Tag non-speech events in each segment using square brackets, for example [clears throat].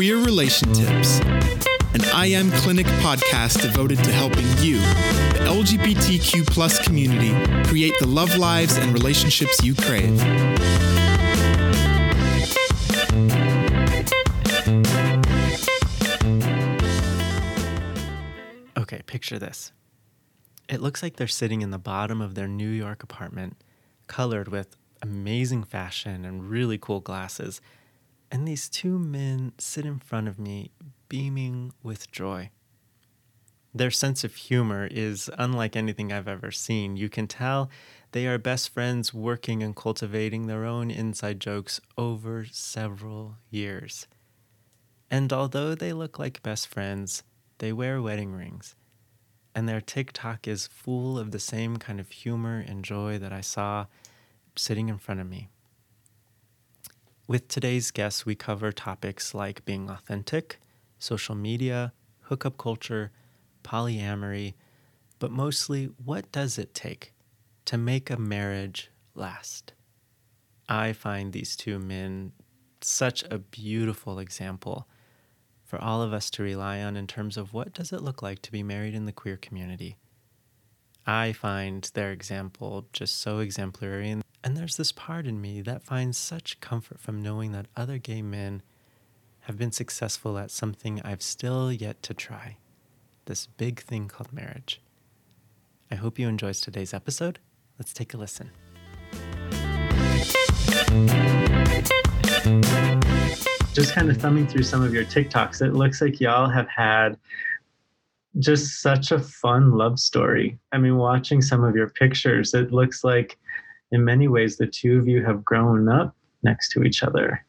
Queer Relation Tips, an I Am Clinic podcast devoted to helping you, the LGBTQ plus community, create the love lives and relationships you crave. Okay, picture this. It looks like they're sitting in the bottom of their New York apartment, colored with amazing fashion and really cool glasses. And these two men sit in front of me, beaming with joy. Their sense of humor is unlike anything I've ever seen. You can tell they are best friends working and cultivating their own inside jokes over several years. And although they look like best friends, they wear wedding rings and their TikTok is full of the same kind of humor and joy that I saw sitting in front of me. With today's guests, we cover topics like being authentic, social media, hookup culture, polyamory, but mostly what does it take to make a marriage last? I find these two men such a beautiful example for all of us to rely on in terms of what does it look like to be married in the queer community. I find their example just so exemplary, and, and there's this part in me that finds such comfort from knowing that other gay men have been successful at something I've still yet to try this big thing called marriage. I hope you enjoyed today's episode. Let's take a listen just kind of thumbing through some of your TikToks, it looks like y'all have had just such a fun love story. I mean, watching some of your pictures, it looks like in many ways the two of you have grown up next to each other.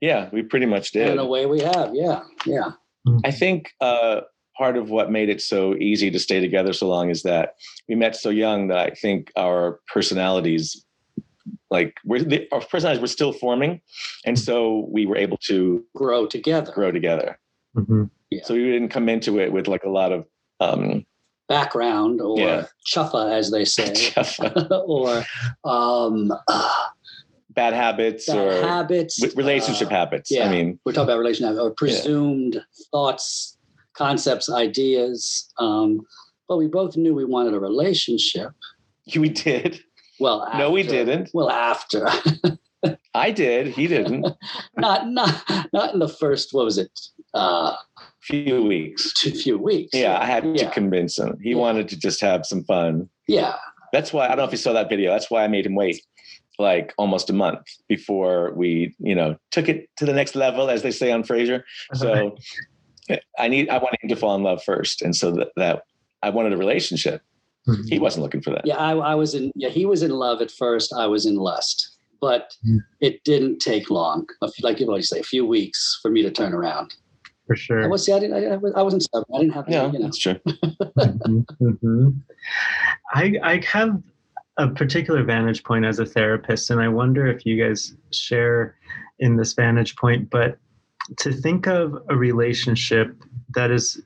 Yeah, we pretty much did. In a way, we have. Yeah, yeah. Mm-hmm. I think uh, part of what made it so easy to stay together so long is that we met so young that I think our personalities like we're the, our personalities were still forming, and so we were able to grow together. Grow together. Mm-hmm. Yeah. So we didn't come into it with like a lot of um, background or yeah. chuffa, as they [laughs] say, [laughs] or um, uh, [sighs] bad habits bad or habits, relationship uh, habits. Yeah, I mean, we're talking about relationship or presumed yeah. thoughts, concepts, ideas. Um, but we both knew we wanted a relationship. We did. Well, after, no, we didn't. Well, after. [laughs] [laughs] I did. He didn't. [laughs] not not not in the first. What was it? Uh, few weeks. Two few weeks. Yeah, I had yeah. to convince him. He yeah. wanted to just have some fun. Yeah. That's why I don't know if you saw that video. That's why I made him wait like almost a month before we, you know, took it to the next level, as they say on Frasier. So I need I wanted him to fall in love first, and so that, that I wanted a relationship. Mm-hmm. He wasn't looking for that. Yeah, I, I, was in. Yeah, he was in love at first. I was in lust, but it didn't take long. Like you always say, a few weeks for me to turn around. For sure. I was. See, I, didn't, I, I wasn't stubborn. I didn't have. Yeah, you know. that's true. mm-hmm. mm-hmm. I I have a particular vantage point as a therapist, and I wonder if you guys share in this vantage point. But to think of a relationship that is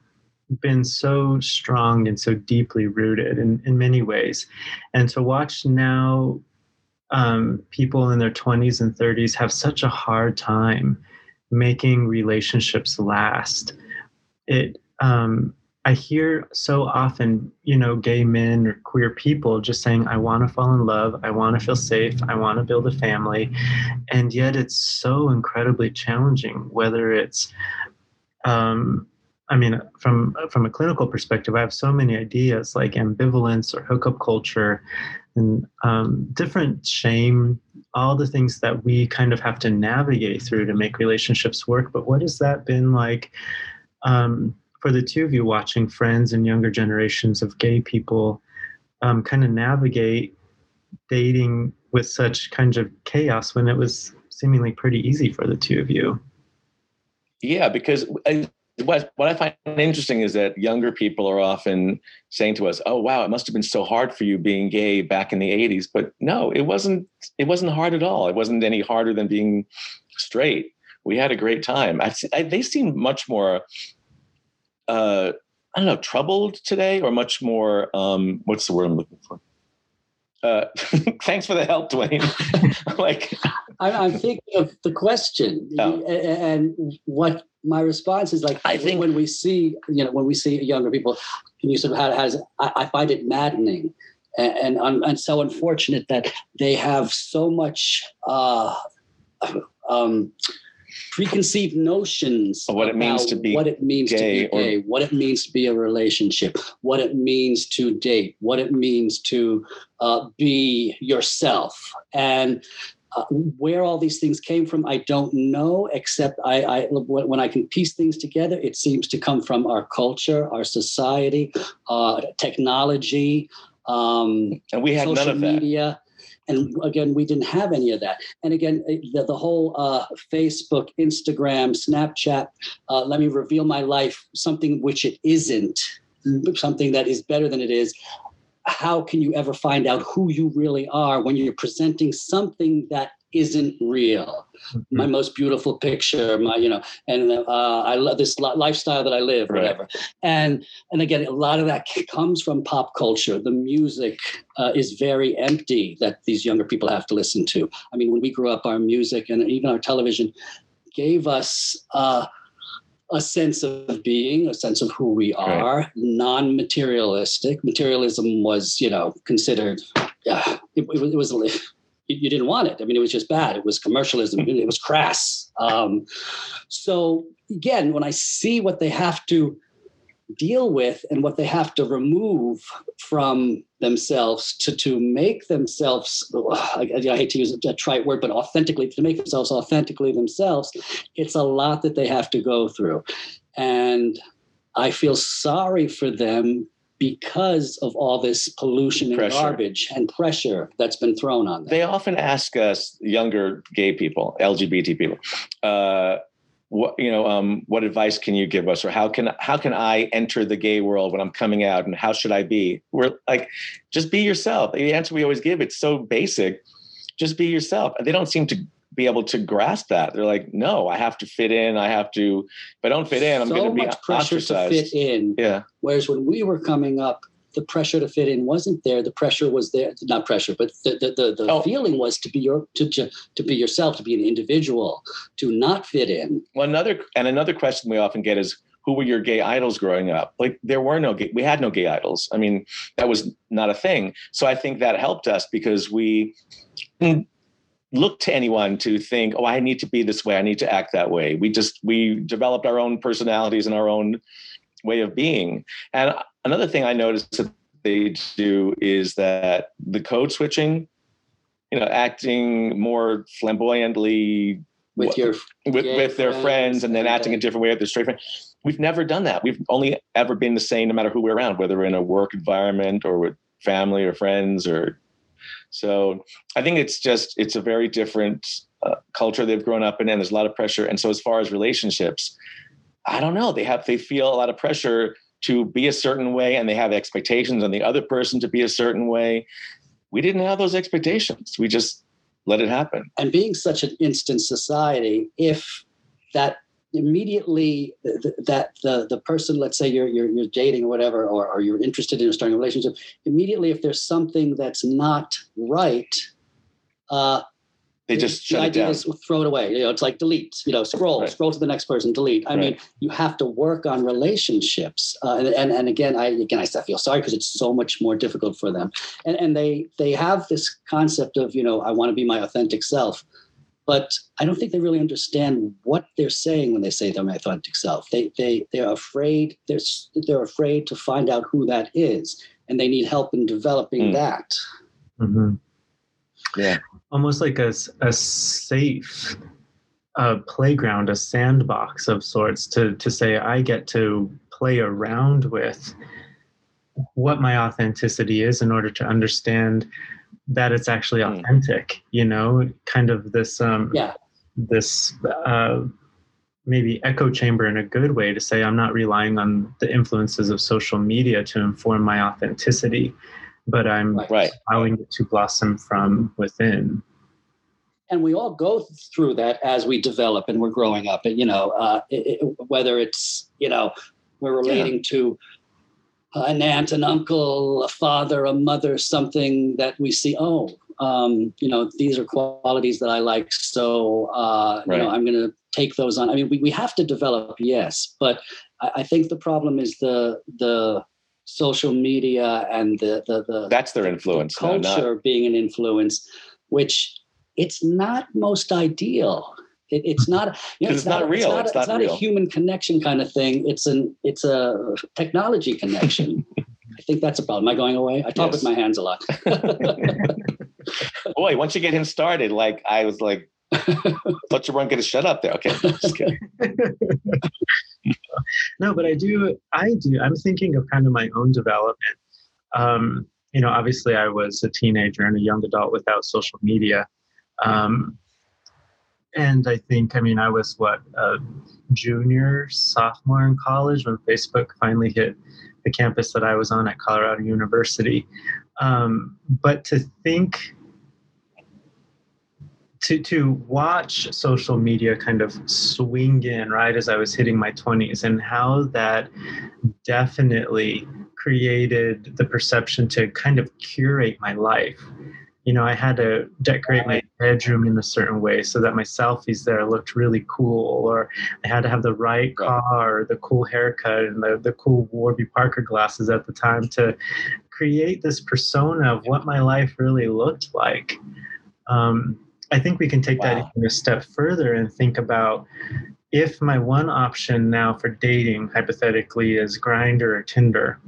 been so strong and so deeply rooted in, in many ways. And to watch now um, people in their 20s and 30s have such a hard time making relationships last. It, um, I hear so often, you know, gay men or queer people just saying, I want to fall in love. I want to feel safe. I want to build a family. And yet it's so incredibly challenging, whether it's, um, I mean, from from a clinical perspective, I have so many ideas like ambivalence or hookup culture, and um, different shame, all the things that we kind of have to navigate through to make relationships work. But what has that been like um, for the two of you watching friends and younger generations of gay people um, kind of navigate dating with such kind of chaos when it was seemingly pretty easy for the two of you? Yeah, because uh, what what I find interesting is that younger people are often saying to us, "Oh, wow, it must have been so hard for you being gay back in the '80s." But no, it wasn't. It wasn't hard at all. It wasn't any harder than being straight. We had a great time. I, they seem much more, uh, I don't know, troubled today, or much more. Um, what's the word I'm looking for? Uh, [laughs] thanks for the help, Dwayne. [laughs] like, I'm thinking of the question Oh. And what my response is like. I think- when we see, you know, when we see younger people, and you sort of how has, I, I find it maddening and, and and so unfortunate that they have so much uh, um, preconceived notions Of what it means to be what it means to gay be or- gay, what it means to be a relationship, what it means to date, what it means to uh, be yourself, and uh, where all these things came from, I don't know. Except I, I, when I can piece things together, it seems to come from our culture, our society, uh, technology, um, And we have social none of that. media. And again, we didn't have any of that. And again, eh, the, the whole uh, Facebook, Instagram, Snapchat, uh, let me reveal my life, something which it isn't, something that is better than it is. How can you ever find out who you really are when you're presenting something that isn't real? My most beautiful picture, my, you know, and uh, I love this lifestyle that I live, Right. whatever. And and again, a lot of that comes from pop culture. The music uh, is very empty that these younger people have to listen to. I mean, when we grew up, our music and even our television gave us uh, a sense of being, a sense of who we Right. are, non-materialistic. Materialism was, you know, considered. Yeah, it, it, was- it was. You you didn't want it. I mean, it was just bad. It was commercialism. [laughs] It was crass. Um, so again, when I see what they have to deal with and what they have to remove from themselves to to make themselves I, I hate to use a trite word but authentically to make themselves authentically themselves it's a lot that they have to go through and i feel sorry for them because of all this pollution and Pressure. garbage and pressure that's been thrown on them They often ask us, younger gay people, LGBT people, uh, what you know, um, what advice can you give us, or how can how can I enter the gay world when I'm coming out, and how should I be? We're like, just be yourself. The answer we always give it's so basic. Just be yourself. They don't seem to be able to grasp that. They're like, no, I have to fit in. I have to. If I don't fit in, I'm so going to be pressure to fit in Yeah, Whereas when we were coming up, the pressure to fit in wasn't there. The pressure was there, not pressure, but the the, the, the Oh. feeling was to be your to, to to be yourself, to be an individual, to not fit in. Well, another and another question we often get is, who were your gay idols growing up? Like there were no gay, we had no gay idols. I mean, that was not a thing. So I think that helped us because we didn't look to anyone to think, oh, I need to be this way. I need to act that way. We just we developed our own personalities and our own way of being. And another thing I noticed that they do is that the code switching, you know, acting more flamboyantly With your with, with their friends friends and then acting a different way with their straight friend. We've never done that. We've only ever been the same no matter who we're around, whether we're in a work environment or with family or friends or so I think it's just it's a very different uh, culture they've grown up in and there's a lot of pressure and so as far as relationships I don't know they have they feel a lot of pressure to be a certain way and they have expectations on the other person to be a certain way. We didn't have those expectations. We just let it happen. and being such an instant society, if that immediately th- th- that the the person, let's say you're you're, you're dating or whatever, or, or you're interested in starting a relationship, immediately if there's something that's not right, uh, They just the idea down. is throw it away. You know, it's like delete. You know, scroll, Right. scroll to the next person, delete. I mean, you have to work on relationships, uh, and, and and again, I again I feel sorry because it's so much more difficult for them, and and they they have this concept of you know I want to be my authentic self, but I don't think they really understand what they're saying when they say they're my authentic self. They they they're afraid they're they're afraid to find out who that is, and they need help in developing Mm. that. Mhm. Yeah. almost like a a safe A playground, a sandbox of sorts to to say I get to play around with what my authenticity is in order to understand that it's actually Mm. authentic. You know, kind of this um, Yeah. this uh, maybe echo chamber in a good way to say I'm not relying on the influences of social media to inform my authenticity, but I'm Right. Right. allowing it to blossom from within. and we all go through that as we develop and we're growing up and you know uh, it, it- whether it's you know we're relating to an aunt an uncle a father a mother something that we see oh Um, you know, these are qualities that I like. So, uh, Right. you know, I'm going to take those on. I mean, we, we have to develop, yes, but I, I think the problem is the the social media and the the, the That's their influence. no, not- culture being an influence, which it's not most ideal. It, it's not. You know, 'Cause it's not real. It's not, It's a- not it's not real. a human connection kind of thing. It's an. It's a technology connection. [laughs] I think that's a problem. Am I going away? I talk Yes. with my hands a lot. [laughs] Boy, once you get him started, like I was like, [laughs] thought you weren't going to shut up there. Okay, just kidding. no, but I do. I do. I'm thinking of kind of my own development. Um, you know, obviously, I was a teenager and a young adult without social media. Um, and I think, I mean, I was what a junior, sophomore in college when Facebook finally hit the campus that I was on at Colorado University. Um, but to think to to watch social media kind of swing in right as I was hitting my 20s and how that definitely created the perception to kind of curate my life. You know, I had to decorate my bedroom in a certain way so that my selfies there looked really cool, or I had to have the right car, or the cool haircut, and the, the cool Warby Parker glasses at the time to create this persona of what my life really looked like. Um, I think we can take that even a step further and think about if my one option now for dating, hypothetically, is Grindr or Tinder,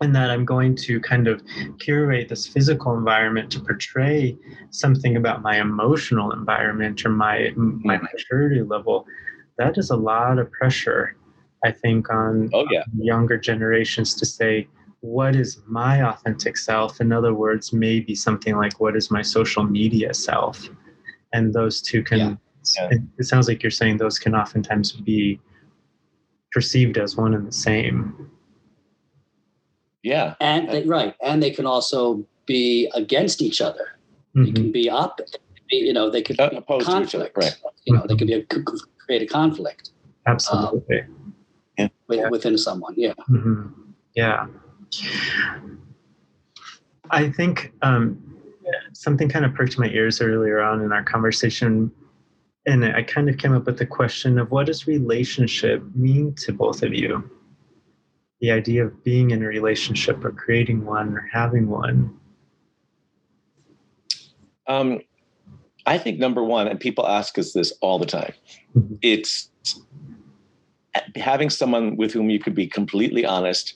and that I'm going to kind of curate this physical environment to portray something about my emotional environment or my my Mhm. maturity level. That is a lot of pressure, I think, on Oh yeah, younger generations to say what is my authentic self in other words maybe something like what is my social media self and those two can Yeah. Yeah. It, it sounds like you're saying those can oftentimes be perceived as one and the same yeah. and they, right, and they can also be against each other. They Mhm. can be up. You know, they could be opposed to each other, conflict. right. You know, they could be a, create a conflict absolutely with, Yeah. within someone. Yeah. hmm Yeah. I think um, something kind of perked my ears earlier on in our conversation. And I kind of came up with the question of what does relationship mean to both of you? The idea of being in a relationship or creating one or having one. Um, I think number one, and people ask us this all the time, Mhm. it's having someone with whom you could be completely honest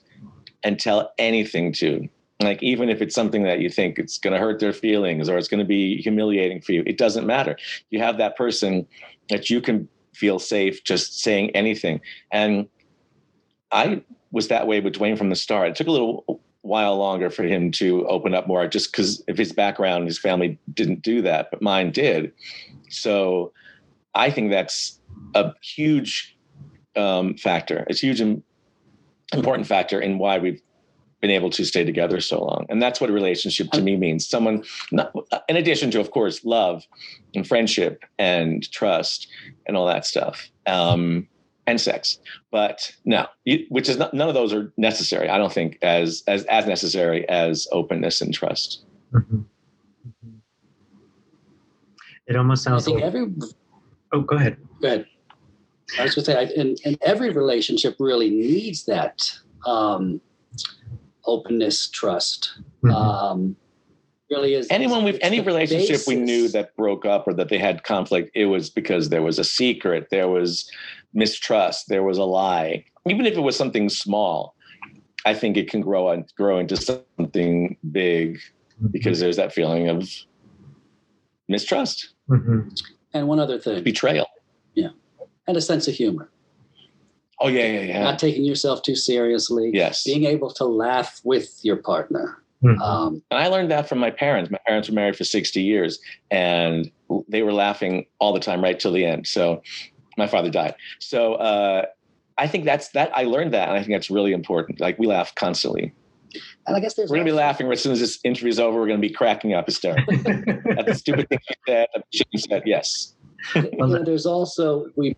and tell anything to. Like, even if it's something that you think it's going to hurt their feelings or it's going to be humiliating for you, it doesn't matter. You have that person that you can feel safe just saying anything. And I was that way with Dwayne from the start. It took a little while longer for him to open up more just because of his background his family didn't do that but mine did. So i think that's a huge um, factor. It's a huge im- important factor in why we've been able to stay together so long and that's what a relationship to me means. Someone not, in addition to of course love and friendship and trust and all that stuff. Um, and sex but no you, which is not, none of those are necessary i don't think as as as necessary as openness and trust Mhm. Mhm. It almost I sounds think like. every oh, go ahead. good. I was going to say, I- and, and every relationship really needs that um, openness, trust. Mhm. Um, really is. anyone with it's any the relationship we knew that broke up or that they had conflict it was because there was a secret there was mistrust there was a lie even if it was something small i think it can grow and grow into something big because there's that feeling of mistrust Mhm. And one other thing, betrayal Yeah. and a sense of humor. oh yeah yeah yeah Not taking yourself too seriously. yes Being able to laugh with your partner. Mhm. Um, And I learned that from my parents. My parents were married for 60 years and they were laughing all the time right till the end. So my father died. So uh, I think that's that. I learned that. And I think that's really important. Like we laugh constantly. and I guess there's We're going to be laughing as soon as this interview is over. We're going to be cracking up hysterically [laughs] at the stupid thing you said, at the shit you said. Yes. you know, there's also we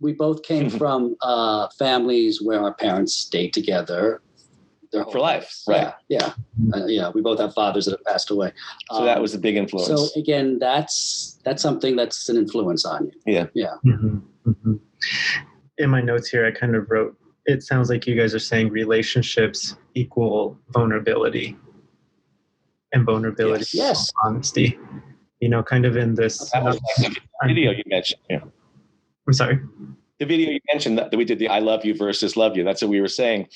we both came Mhm. from uh, families where our parents stayed together their whole For life, lives. right. Yeah, yeah, uh, yeah. We both have fathers that have passed away. So that Um, was a big influence. So again, that's that's something that's an influence on you. Mhm, mhm. In my notes here, I kind of wrote, it sounds like you guys are saying relationships equal vulnerability and vulnerability Yes. Yes. honesty. You know, kind of in this. that was like the video you mentioned. Yeah. I'm sorry. the video you mentioned that, that we did the I love you versus love you. That's what we were saying.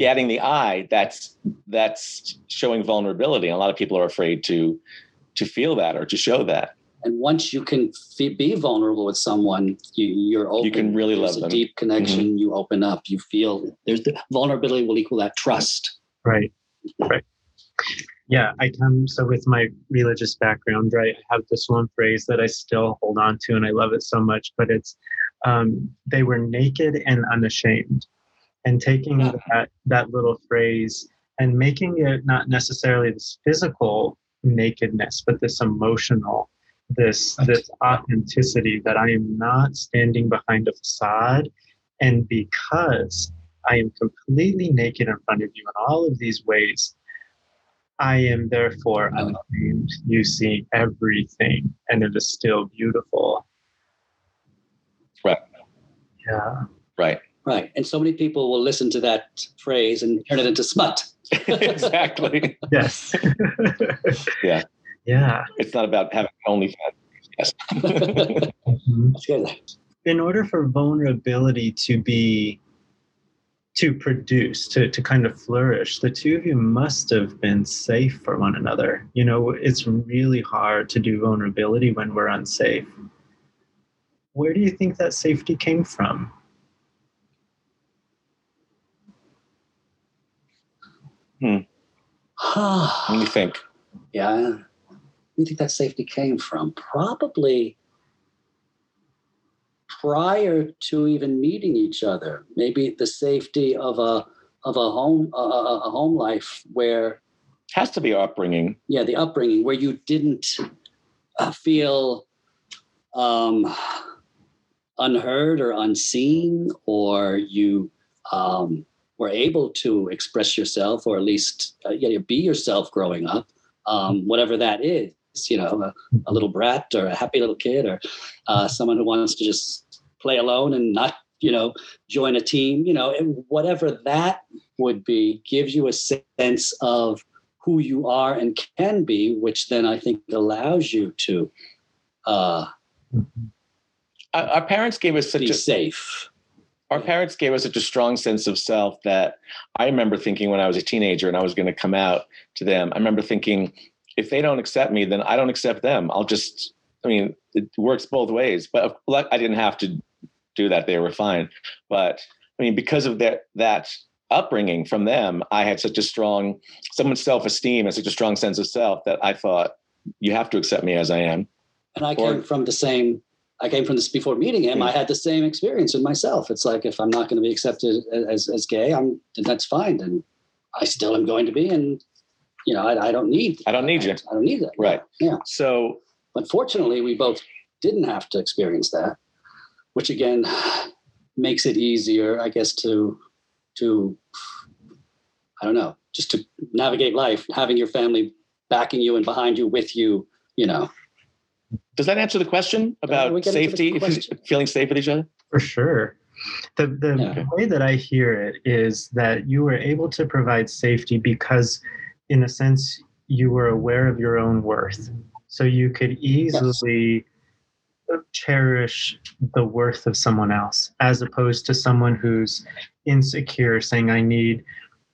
Adding the I, that's that's showing vulnerability. A lot of people are afraid to to feel that or to show that. And once you can f- be vulnerable with someone, you, you're open. You can really There's love a them. Mm-hmm. deep connection. You open up. You feel there's the vulnerability will equal that trust. Right. Right. Yeah, I come so with my religious background, right? I have this one phrase that I still hold on to and I love it so much, but it's um, they were naked and unashamed. And taking Yeah. that that little phrase and making it not necessarily this physical nakedness, but this emotional, this this authenticity that I am not standing behind a facade. And because I am completely naked in front of you in all of these ways. I am therefore unashamed. You see everything, and it is still beautiful. Right. Yeah. Right. Right. And so many people will listen to that phrase and turn it into smut. [laughs] exactly. Yes. [laughs] Yeah. Yeah. It's not about having OnlyFans. Yes. Let's go there. In order for vulnerability to be to produce, to, to kind of flourish, the two of you must have been safe for one another. You know, it's really hard to do vulnerability when we're unsafe. Where do you think that safety came from? Hmm. What do you think? [sighs] yeah. Do you think that safety came from? Probably prior to even meeting each other. Maybe the safety of a of a home a, a a home life where Has to be upbringing. yeah the upbringing where you didn't uh, feel um, unheard or unseen or you um, were able to express yourself or at least uh, yeah, be yourself growing up um, whatever that is you know a, a little brat or a happy little kid or uh, someone who wants to just play alone and not you know join a team you know whatever that would be gives you a sense of who you are and can be, which then I think allows you to uh, Our, our parents gave us such be a safe. our parents gave us such a strong sense of self that I remember thinking when I was a teenager and I was going to come out to them. I remember thinking, if they don't accept me, then I don't accept them. I'll just, I mean, it works both ways. But I didn't have to do that; they were fine. But I mean, because of that that upbringing from them, I had such a strong, someone's self esteem and such a strong sense of self that I thought, you have to accept me as I am. And I Or- came from the same. I came from this before meeting him. Mm. I had the same experience with myself. It's like if I'm not going to be accepted as as gay, I'm then that's fine. And I still am going to be. And you know, I, I don't need. I don't need you. I don't need that. Right. Yeah. So But fortunately, we both didn't have to experience that, which again makes it easier, I guess, to to I don't know, just to navigate life, having your family backing you and behind you, with you, you know. does that answer the question about we get into the safety, if you- question. feeling safe with each other? For sure. The, the Yeah. way that I hear it is that you were able to provide safety because, in a sense, you were aware of your own worth. So you could easily cherish the worth of someone else as opposed to someone who's insecure saying, I need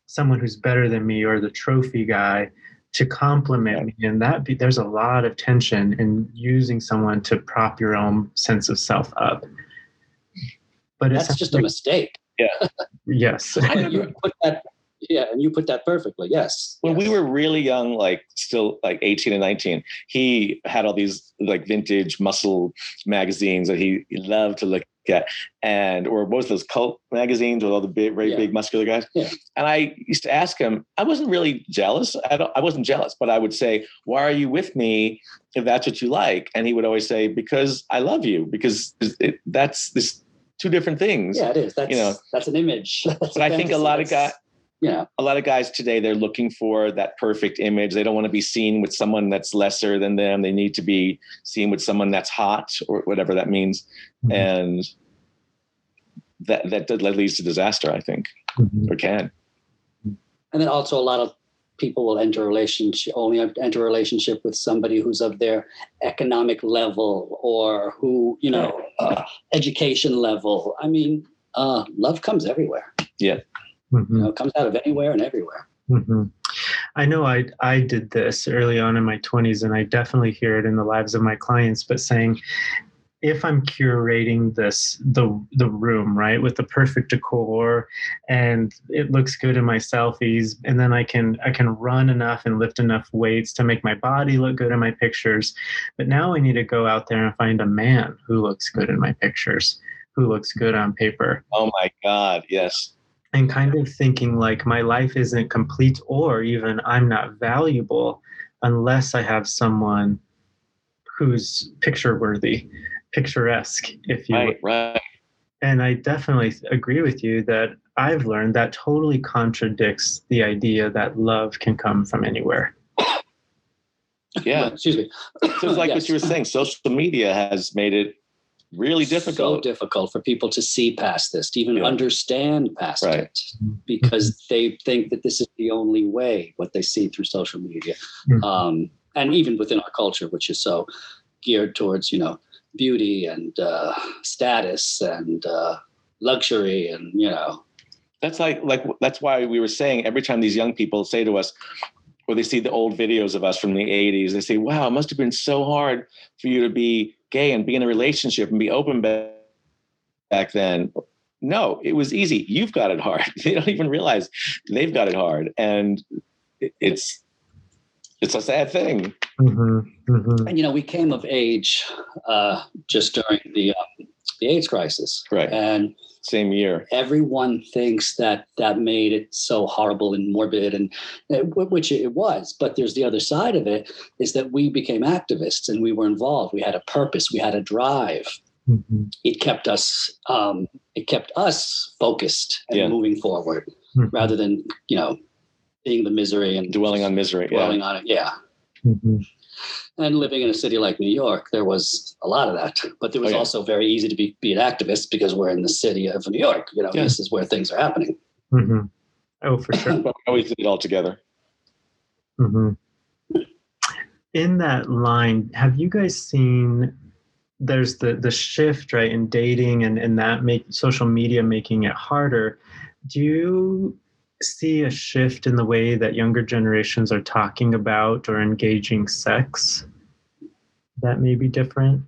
someone who's better than me or the trophy guy to compliment me. And that be, there's a lot of tension in using someone to prop your own sense of self up. But it's That's just a mistake. yeah [laughs] yes. you put that, yeah, and you put that perfectly. Yes. when yes. we were really young, like still like 18 and 19, he had all these like vintage muscle magazines that he loved to look at. And or what was those cult magazines with all the big, very Yeah. big muscular guys? Yeah. And I used to ask him, I wasn't really jealous. I don't I wasn't jealous, but I would say, Why are you with me if that's what you like? And he would always say, Because I love you, because it, that's this two different things. yeah, it is. That's you know, that's an image. That's [laughs] But I think a lot of guys Know, a lot of guys today they're looking for that perfect image. They don't want to be seen with someone that's lesser than them. They need to be seen with someone that's hot or whatever that means, Mhm. and that that that leads to disaster. I think Mhm. or can. and then also a lot of people will enter a relationship only enter a relationship with somebody who's of their economic level or who you know uh, education level i mean uh, love comes everywhere Mhm. you know it comes out of anywhere and everywhere hmm I know I I did this early on in my 20s, and I definitely hear it in the lives of my clients. But saying, if I'm curating this the the room right with the perfect decor, and it looks good in my selfies, and then I can I can run enough and lift enough weights to make my body look good in my pictures. But now I need to go out there and find a man who looks good in my pictures, who looks good on paper Oh my God! Yes. And kind of thinking like my life isn't complete or even I'm not valuable unless I have someone who's picture worthy, picturesque, if you Right. will. Right. And I definitely agree with you that I've learned that totally contradicts the idea that love can come from anywhere. Yeah. excuse me So it's like Yes. what you were saying. Social media has made it really difficult. so difficult. difficult for people to see past this to even Yeah. understand past Right. it because they think that this is the only way what they see through social media Mhm. um, and even within our culture which is so geared towards you know beauty and uh, status and uh, luxury and you know that's like like that's why we were saying every time these young people say to us or they see the old videos of us from the 80s they say wow it must have been so hard for you to be gay and be in a relationship and be open ba- back then. No it was easy. You've got it hard. [laughs] They don't even realize they've got it hard. And it's it's a sad thing. Mhm, mhm. and you know we came of age uh, just during the um, the AIDS crisis. Right. And same year. everyone thinks that that made it so horrible and morbid and uh, which it was. But there's the other side of it is that we became activists and we were involved. We had a purpose. We had a drive. Mhm, it kept us um, it kept us focused and Yeah. moving forward mhm, rather than you know seeing the misery and dwelling on misery dwelling yeah on it. Yeah. Mhm. And living in a city like New York, there was a lot of that. But it was Oh, yeah. also very easy to be, be an activist because we're in the city of New York. You know, Yeah. this is where things are happening. Mhm. Oh, for sure. but we always did it all together hmm In that line, have you guys seen? There's the the shift right in dating and and that make social media making it harder. Do you see a shift in the way that younger generations are talking about or engaging sex? That may be different.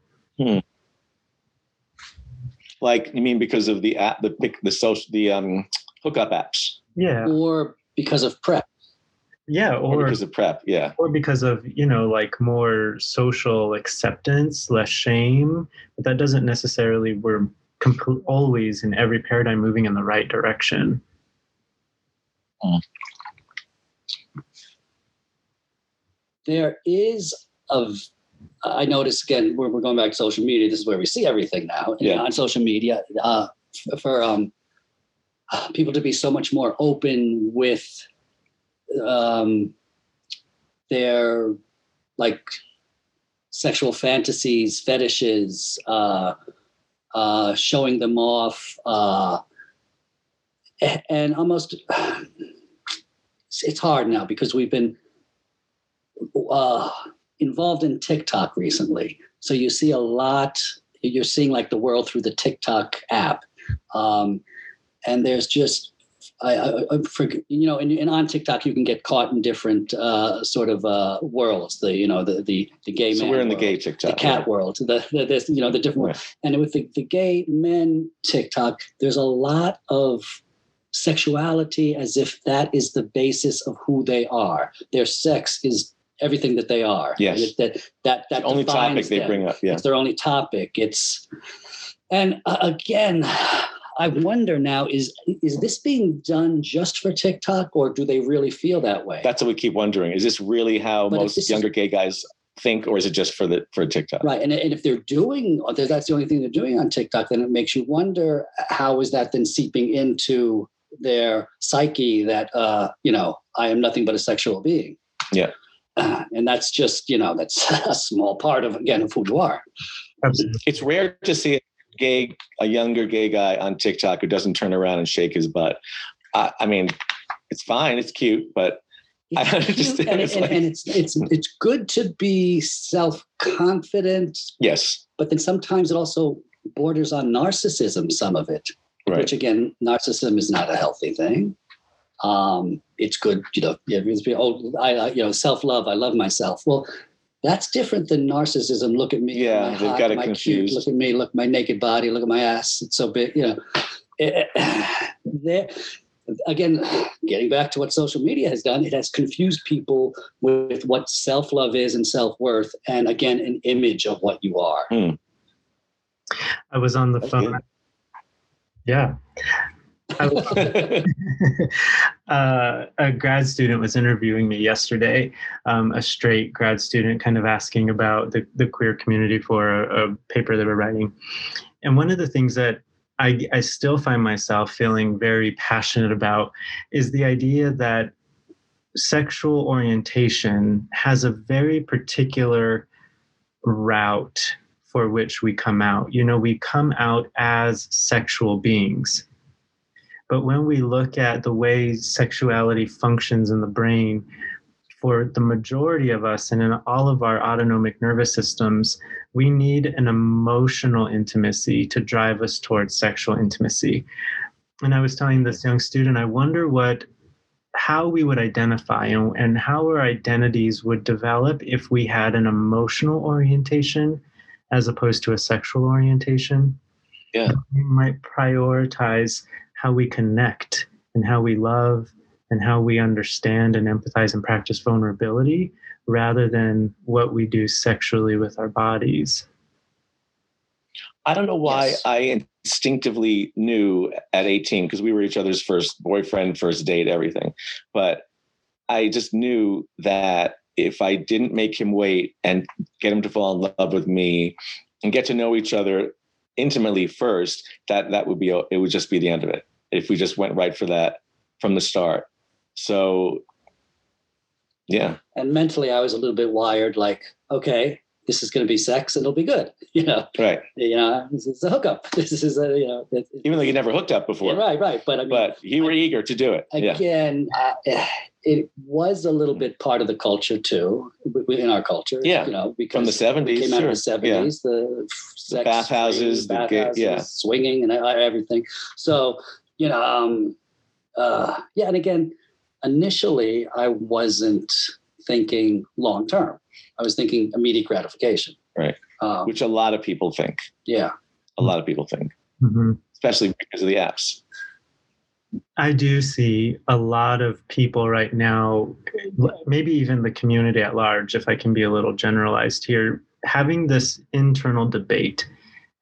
like you mean because of the app the pic the social the um hookup apps Yeah, Or because of PrEP. yeah, or or because of PrEP yeah or because of you know like more social acceptance less shame but that doesn't necessarily we're complete, always in every paradigm moving in the right direction There is a, I notice again, we're, we're going back to social media. This is where we see everything now Yeah. on social media. Uh, for um, people to be so much more open with um, their like sexual fantasies, fetishes, uh, uh, showing them off, uh, and almost it's, it's hard now because we've been uh, involved in TikTok recently. So you see a lot. You're seeing like the world through the TikTok app, um, and there's just I, I, I for, you know, and, and on TikTok you can get caught in different uh, sort of uh, worlds. The you know the the the gay so we're in the world, gay tiktok the cat world, the, the this you know the different Right. and with the, the gay men TikTok, there's a lot of sexuality as if that is the basis of who they are. Their sex is everything that they are. Yes. That that that the only topic they them. bring up yeah It's their only topic. It's and uh, again, I wonder now is is this being done just for TikTok or do they really feel that way? that's what we keep wondering is this really how But most this is- younger gay guys think or is it just for the for tiktok Right, and, and if they're doing, that's the only thing they're doing on TikTok, then it makes you wonder how is that then seeping into their psyche that uh, you know I am nothing but a sexual being. Yeah. Uh, [clears throat] and that's just you know that's [laughs] a small part of again of who you are. Absolutely. It's rare to see a gay, a younger gay guy on TikTok who doesn't turn around and shake his butt. I, I mean, it's fine, it's cute, but I [laughs] It's understand. and, It's and- like- and it's it's it's good to be self confident, yes, but then sometimes it also borders on narcissism. Some of it. Right. which again, narcissism is not a healthy thing. Um, it's good, you know, yeah, it's be, oh, I, I, you know, self-love, I love myself. Well, that's different than narcissism. Look at me. Yeah, am I they've hot? got it Am I cute? Look at me, look at my naked body, look at my ass. It's so big, you know. Eh, [sighs] there, again, getting back to what social media has done, it has confused people with what self-love is and self-worth, and again, an image of what you are. I was on the That's phone. Yeah. [laughs] Uh, a grad student was interviewing me yesterday, um, a straight grad student, kind of asking about the, the queer community for a, a paper they were writing. And one of the things that I, I still find myself feeling very passionate about is the idea that sexual orientation has a very particular route for which we come out. You know, we come out as sexual beings. But when we look at the way sexuality functions in the brain, for the majority of us and in all of our autonomic nervous systems, we need an emotional intimacy to drive us towards sexual intimacy. And I was telling this young student, I wonder what how we would identify and, and how our identities would develop if we had an emotional orientation as opposed to a sexual orientation. Yeah. We might prioritize how we connect and how we love and how we understand and empathize and practice vulnerability rather than what we do sexually with our bodies. I don't know why Yes. I instinctively knew at 18 because we were each other's first boyfriend, first date, everything. But I just knew that if I didn't make him wait and get him to fall in love with me and get to know each other intimately first, that that would be it would just be the end of it. If we just went right for that from the start. So yeah. And mentally, I was a little bit wired like, okay, this is going to be sex and it'll be good. [laughs] You know, Right. you know, this is a hookup. [laughs] This is a, you know, it, Even though you never hooked up before. Yeah, right, right. But I mean, But you were eager to do it. Yeah. again, uh, it was a little bit part of the culture too, w- w- in our culture. Yeah, you know, because From the 70s. we came out sure. of the seventies, the sex, bathhouses, the gay- bathhouses, yeah. swinging, and uh, everything. So you know, um, uh, yeah, and again, initially, I wasn't thinking long term. I was thinking immediate gratification. Right. Um, Which a lot of people think. yeah. A lot of people think, Mhm. especially because of the apps. I do see a lot of people right now, maybe even the community at large, if I can be a little generalized here, having this internal debate.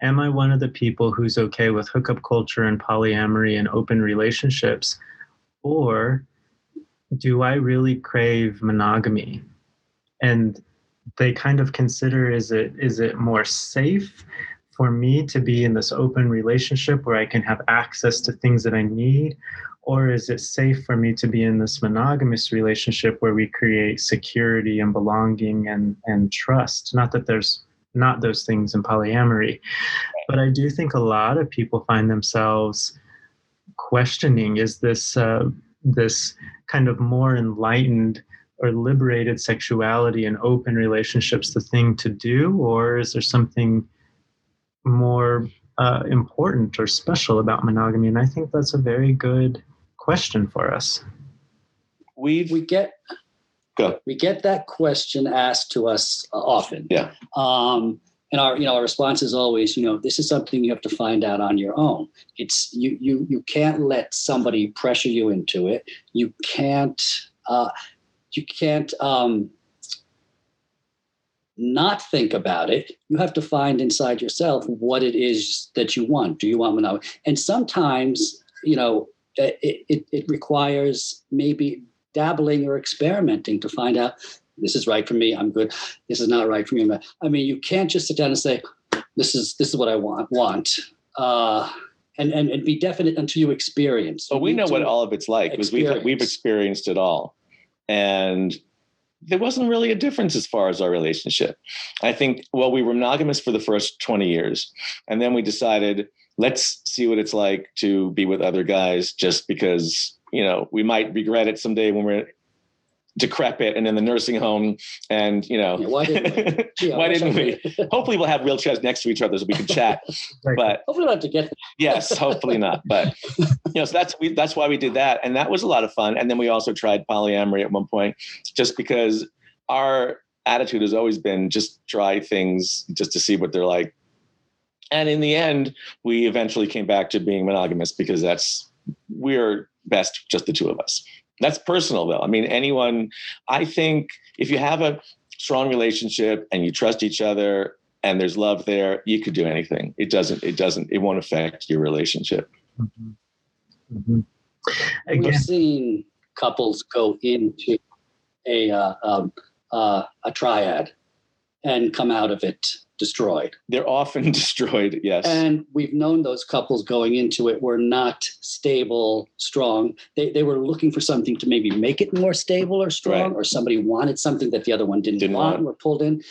Am I one of the people who's okay with hookup culture and polyamory and open relationships? Or do I really crave monogamy? And they kind of consider is it is it more safe for me to be in this open relationship where I can have access to things that I need? Or is it safe for me to be in this monogamous relationship where we create security and belonging and, and trust? Not that there's not those things in polyamory, but I do think a lot of people find themselves questioning is this uh, this kind of more enlightened or liberated sexuality and open relationships the thing to do, or is there something more uh, important or special about monogamy? And I think that's a very good question for us. We've we get Go. we get that question asked to us uh, often. Yeah. Um, and our you know our response is always you know this is something you have to find out on your own. It's you you you can't let somebody pressure you into it. You can't uh, you can't um, not think about it. You have to find inside yourself what it is that you want. Do you want monogamy? And sometimes you know it, it, it requires maybe dabbling or experimenting to find out this is right for me i'm good this is not right for me i mean you can't just sit down and say this is this is what i want want uh, and, and and be definite until you experience. But You we know what all of it's like because we've we've experienced it all, and there wasn't really a difference as far as our relationship. I think well, we were monogamous for the first twenty years, and then we decided let's see what it's like to be with other guys, just because you know we might regret it someday when we're decrepit and in the nursing home, and you know Yeah, why didn't we? [laughs] Gee, I Why didn't we? [laughs] hopefully we'll have wheelchairs next to each other so we can chat. [laughs] But Hopefully, not to get yes hopefully not but you know so that's we that's why we did that and that was a lot of fun and then we also tried polyamory at one point just because our attitude has always been just try things just to see what they're like and in the end we eventually came back to being monogamous because that's we're best just the two of us that's personal though i mean anyone i think if you have a strong relationship and you trust each other and there's love there you could do anything it doesn't it doesn't it won't affect your relationship Mhm. Mhm. We've seen couples go into a uh, um, uh, a triad and come out of it destroyed. they're often [laughs] destroyed yes And we've known those couples going into it were not stable, strong. They, they were looking for something to maybe make it more stable or strong, Right. or somebody wanted something that the other one didn't, Didn't want, want. were pulled in.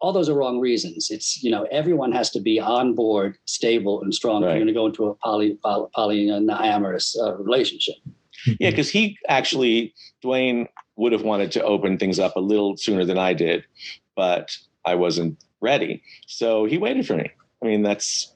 All those are wrong reasons. It's, you know, everyone has to be on board, stable, and strong. if You're going to go into a poly, poly, polyamorous uh, relationship. yeah because he actually dwayne would have wanted to open things up a little sooner than i did but i wasn't ready so he waited for me i mean that's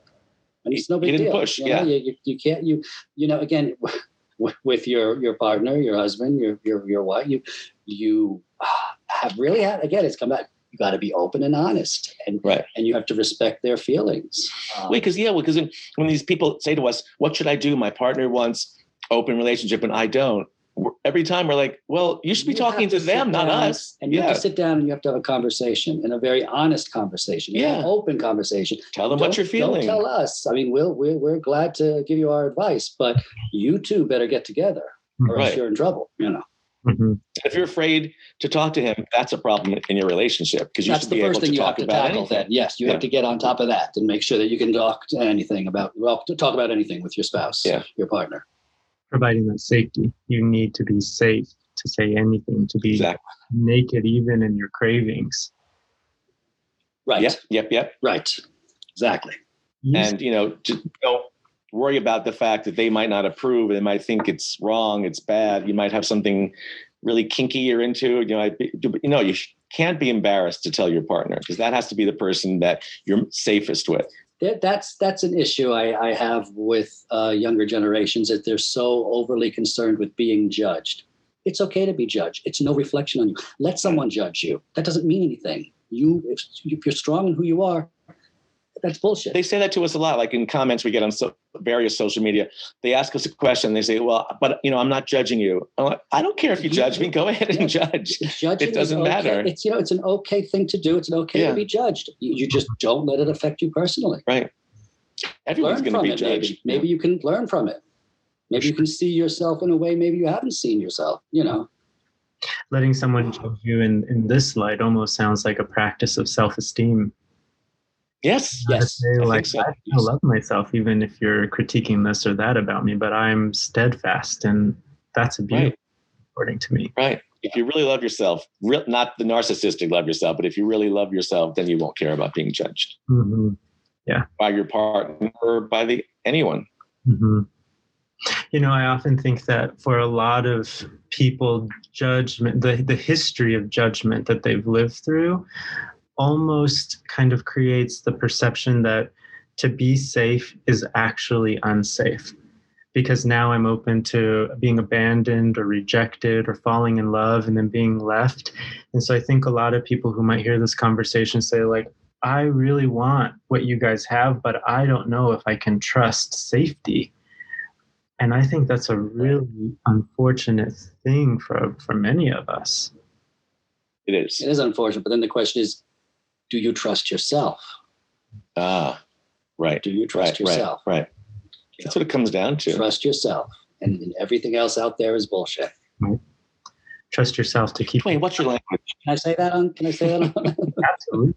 and it's no big He didn't deal. push, you, know, yeah. you, you, can't you you know again [laughs] with, your your partner, your husband, your your your wife, you you ah, have really had again. It's come back. You got to be open and honest, and Right. and you have to respect their feelings. Um, Wait, because yeah, because when these people say to us, "What should I do?" My partner wants open relationship, and I don't. We're- Every time we're like, "Well, you should be You talking to to them, not down us." and you yeah, have to sit down and you have to have a conversation and a very honest conversation, an Yeah. open conversation. tell them what Don't- you're feeling. Don't tell us. I mean, we'll, we're we're glad to give you our advice, but you two better get together, or else you're in trouble. You know. Mhm. If you're afraid to talk to him, that's a problem in your relationship because you That's should the be able first to thing you have talk to about tackle. anything. Then, yes, you Yeah. have to get on top of that and make sure that you can talk to anything about well, to talk about anything with your spouse, Yeah. your partner. Providing that safety. You need to be safe to say anything, to be Exactly. naked even in your cravings. Right. Yep. Yep. Yep. Right. Exactly. You and you know just don't worry about the fact that they might not approve they might think it's wrong it's bad you might have something really kinky you're into you know I, you know you can't be embarrassed to tell your partner because that has to be the person that you're safest with That, that's that's an issue I, I have with uh, younger generations that they're so overly concerned with being judged. It's okay to be judged. It's no reflection on you. Let someone judge you. That doesn't mean anything. You, if, if you're strong in who you are, that's bullshit. they say that to us a lot like in comments we get on so, various social media they ask us a question they say well but you know i'm not judging you I'm like, i don't care if you judge me go ahead and judge Judging It doesn't okay. matter. It's you know, it's an okay thing to do. It's an okay Yeah. to be judged. You, you just don't let it affect you personally. right everyone's going to be it. judged Maybe maybe you can learn from it. Maybe you can see yourself in a way maybe you haven't seen yourself. You know, letting someone judge you in, in this light almost sounds like a practice of self-esteem. Yes yes. say, I like, so. I love myself, even if you're critiquing this or that about me, but I'm steadfast, and that's a beauty, Right. according to me. Right. If you really love yourself, real, not the narcissistic love yourself, but if you really love yourself, then you won't care about being judged hmm by your partner or by the anyone. hmm You know, I often think that for a lot of people, judgment, the, the history of judgment that they've lived through, almost kind of creates the perception that to be safe is actually unsafe. Because now I'm open to being abandoned or rejected or falling in love and then being left. And so I think a lot of people who might hear this conversation say, like, I really want what you guys have, but I don't know if I can trust safety. And I think that's a really unfortunate thing for, for many of us. It is. it is unfortunate. But then the question is, do you trust yourself? Ah, right. Do you trust right, yourself? Right. Right. That's what it comes down to. Trust yourself. And, and everything else out there is bullshit. Right. Trust yourself to keep Wait, what's your language? Can I say that on can I say that on [laughs]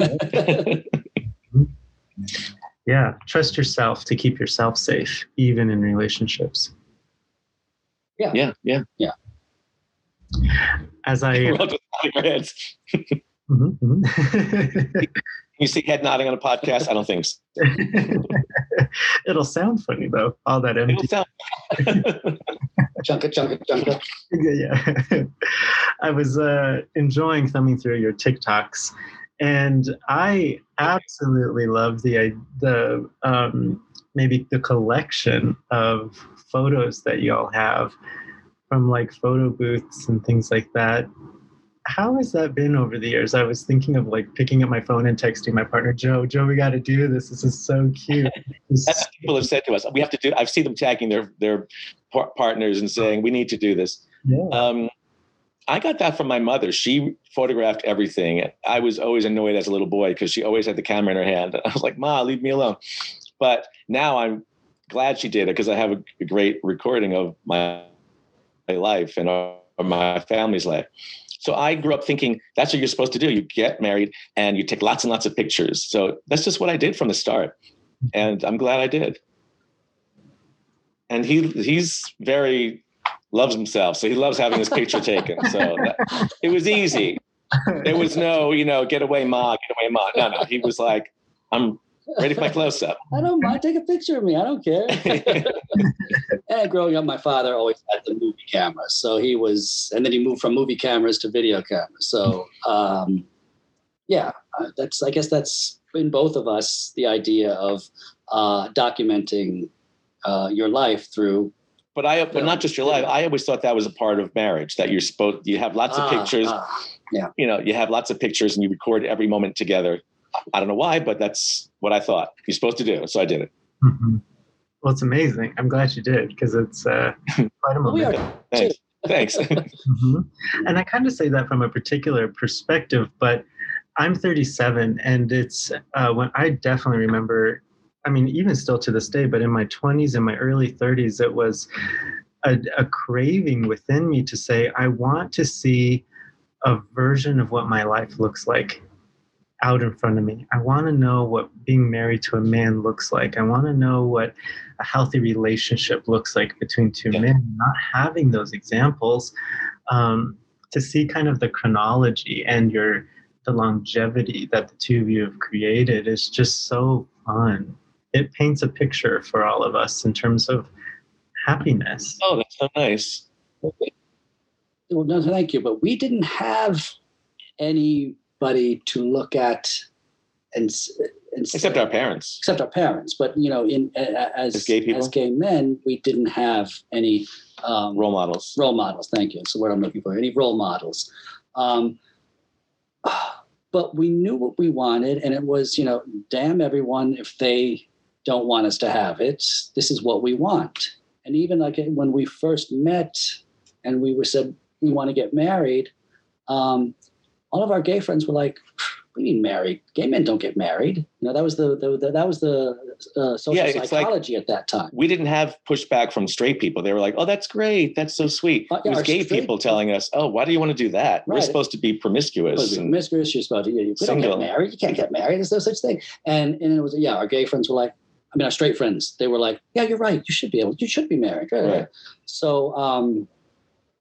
absolutely. [laughs] yeah trust yourself to keep yourself safe even in relationships Yeah, yeah, Yeah, yeah. as i [laughs] We're all just nodding our heads. Mhm, mhm. You see head nodding on a podcast? I don't think so. [laughs] it'll sound funny though all that It'll empty sound. [laughs] Chunka, chunka, chunka. yeah, yeah. [laughs] I was uh, enjoying thumbing through your TikToks, and I absolutely love the the um, maybe the collection of photos that y'all have from like photo booths and things like that. How has that been over the years? I was thinking of like picking up my phone and texting my partner Joe. Joe, we got to do this. This is so cute. [laughs] That's what people have said to us. We have to do. I've seen them tagging their their par- partners and saying we need to do this. yeah. Um, I got that from my mother. She photographed everything. I was always annoyed as a little boy because she always had the camera in her hand. [laughs] I was like, "Ma, leave me alone." But now I'm glad she did it because I have a, great recording of my, my life and uh, my family's life. So I grew up thinking that's what you're supposed to do. You get married and you take lots and lots of pictures. So that's just what I did from the start, and I'm glad I did. And he he's very loves himself, so he loves having his picture taken. So that, it was easy. There was no, you know, get away, ma, get away, ma. No, no. He was like, I'm ready for my close up. [laughs] I don't mind. Take a picture of me. I don't care. [laughs] and growing up, my father always had the movie cameras. So he was, and then he moved from movie cameras to video cameras. So, um, yeah, uh, that's, I guess that's in both of us the idea of uh, documenting uh, your life through. but I, but not just your life. I always thought that was a part of marriage that you're supposed. You have lots of Ah, pictures. ah. You know, you have lots of pictures and you record every moment together. I don't know why, but that's what I thought you're supposed to do. So I did it. Mhm. Well, it's amazing. I'm glad you did because it's uh, [laughs] quite a Well, we moment. are Thanks. Thanks. [laughs] Mhm. And I kind of say that from a particular perspective, but I'm 37, and it's uh, when I definitely remember. I mean, even still to this day, but in my 20s and my early 30s, it was a, a craving within me to say, I want to see a version of what my life looks like out in front of me. I want to know what being married to a man looks like. I want to know what a healthy relationship looks like between two Yeah. men. Not having those examples, um, to see kind of the chronology and your the longevity that the two of you have created is just so fun. It paints a picture for all of us in terms of happiness. oh, that's so nice. well, no, thank you. But we didn't have anybody to look at and, and Except our parents. except our parents. But you know, in as As gay people? as gay men, we didn't have any um, Role models. role models. Thank you. The word I'm looking for. Any role models. Um, [sighs] but we knew what we wanted, and it was, you know, damn everyone if they don't want us to have it. This is what we want. And even like when we first met, and we were said we want to get married, um, all of our gay friends were like, "We mean married? Gay men don't get married." You know, that was the, the, the that was the uh, social Yeah, it's like- psychology at that time. We didn't have pushback from straight people. They were like, "Oh, that's great. That's so sweet." Uh, it was gay straight- people telling us, "Oh, why do you want to do that? We're supposed to be promiscuous." to be and- promiscuous. You're supposed to, you, you don't get married. You can't get married. There's no such thing. And and it was yeah. Our gay friends were like, I mean, our straight friends. They were like, yeah, you're right. You should be able. You should be married. Right. Right. So, um,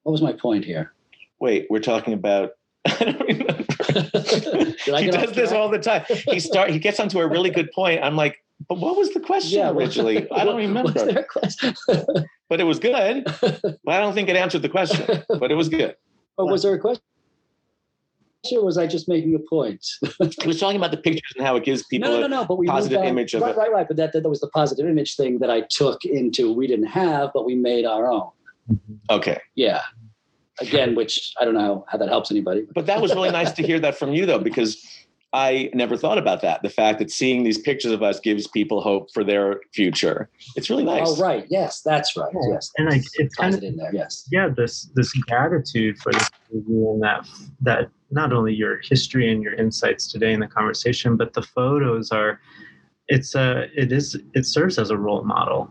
what was my point here? Wait, we're talking about. [laughs] I don't remember. [laughs] I he does this all the time. He start. He gets onto a really good point. I'm like, but what was the question well, originally? I don't [laughs] remember. was remember. there a question? But it was good. But I don't think it answered the question. But it was good. or was there a question? Or was I just making a point? He was talking about the pictures and how it gives people. no, no, a- no, no. But we positive image of right, it. right, right. But that, that was the positive image thing that I took into. We didn't have, but we made our own. Mm-hmm. Okay, Yeah. Again, which I don't know how that helps anybody. but that was really nice to hear that from you, though, because I never thought about that. The fact that seeing these pictures of us gives people hope for their future. It's really nice. Oh, right. Yes, that's right. Yeah. Yes. And like it's kind of it in there. Yes. yeah this this gratitude for this movie and that that not only your history and your insights today in the conversation but the photos are it's a it is it serves as a role model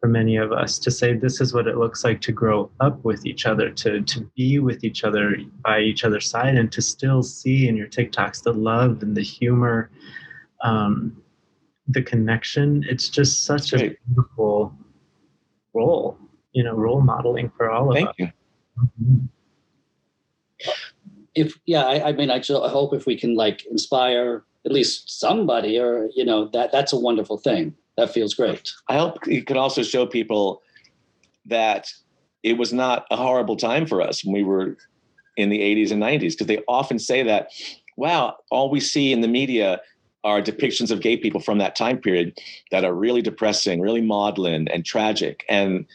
for many of us to say this is what it looks like to grow up with each other to to be with each other by each other's side and to still see in your tiktoks the love and the humor um, the connection. It's just such Great. a beautiful role, you know, role modeling for all of Thank us. you. Mhm. if yeah I, I mean I, just, I hope if we can like inspire at least somebody or you know that that's a wonderful thing that feels great. I hope it could also show people that it was not a horrible time for us when we were in the 80s and 90s because they often say that wow all we see in the media are depictions of gay people from that time period that are really depressing really maudlin and tragic. And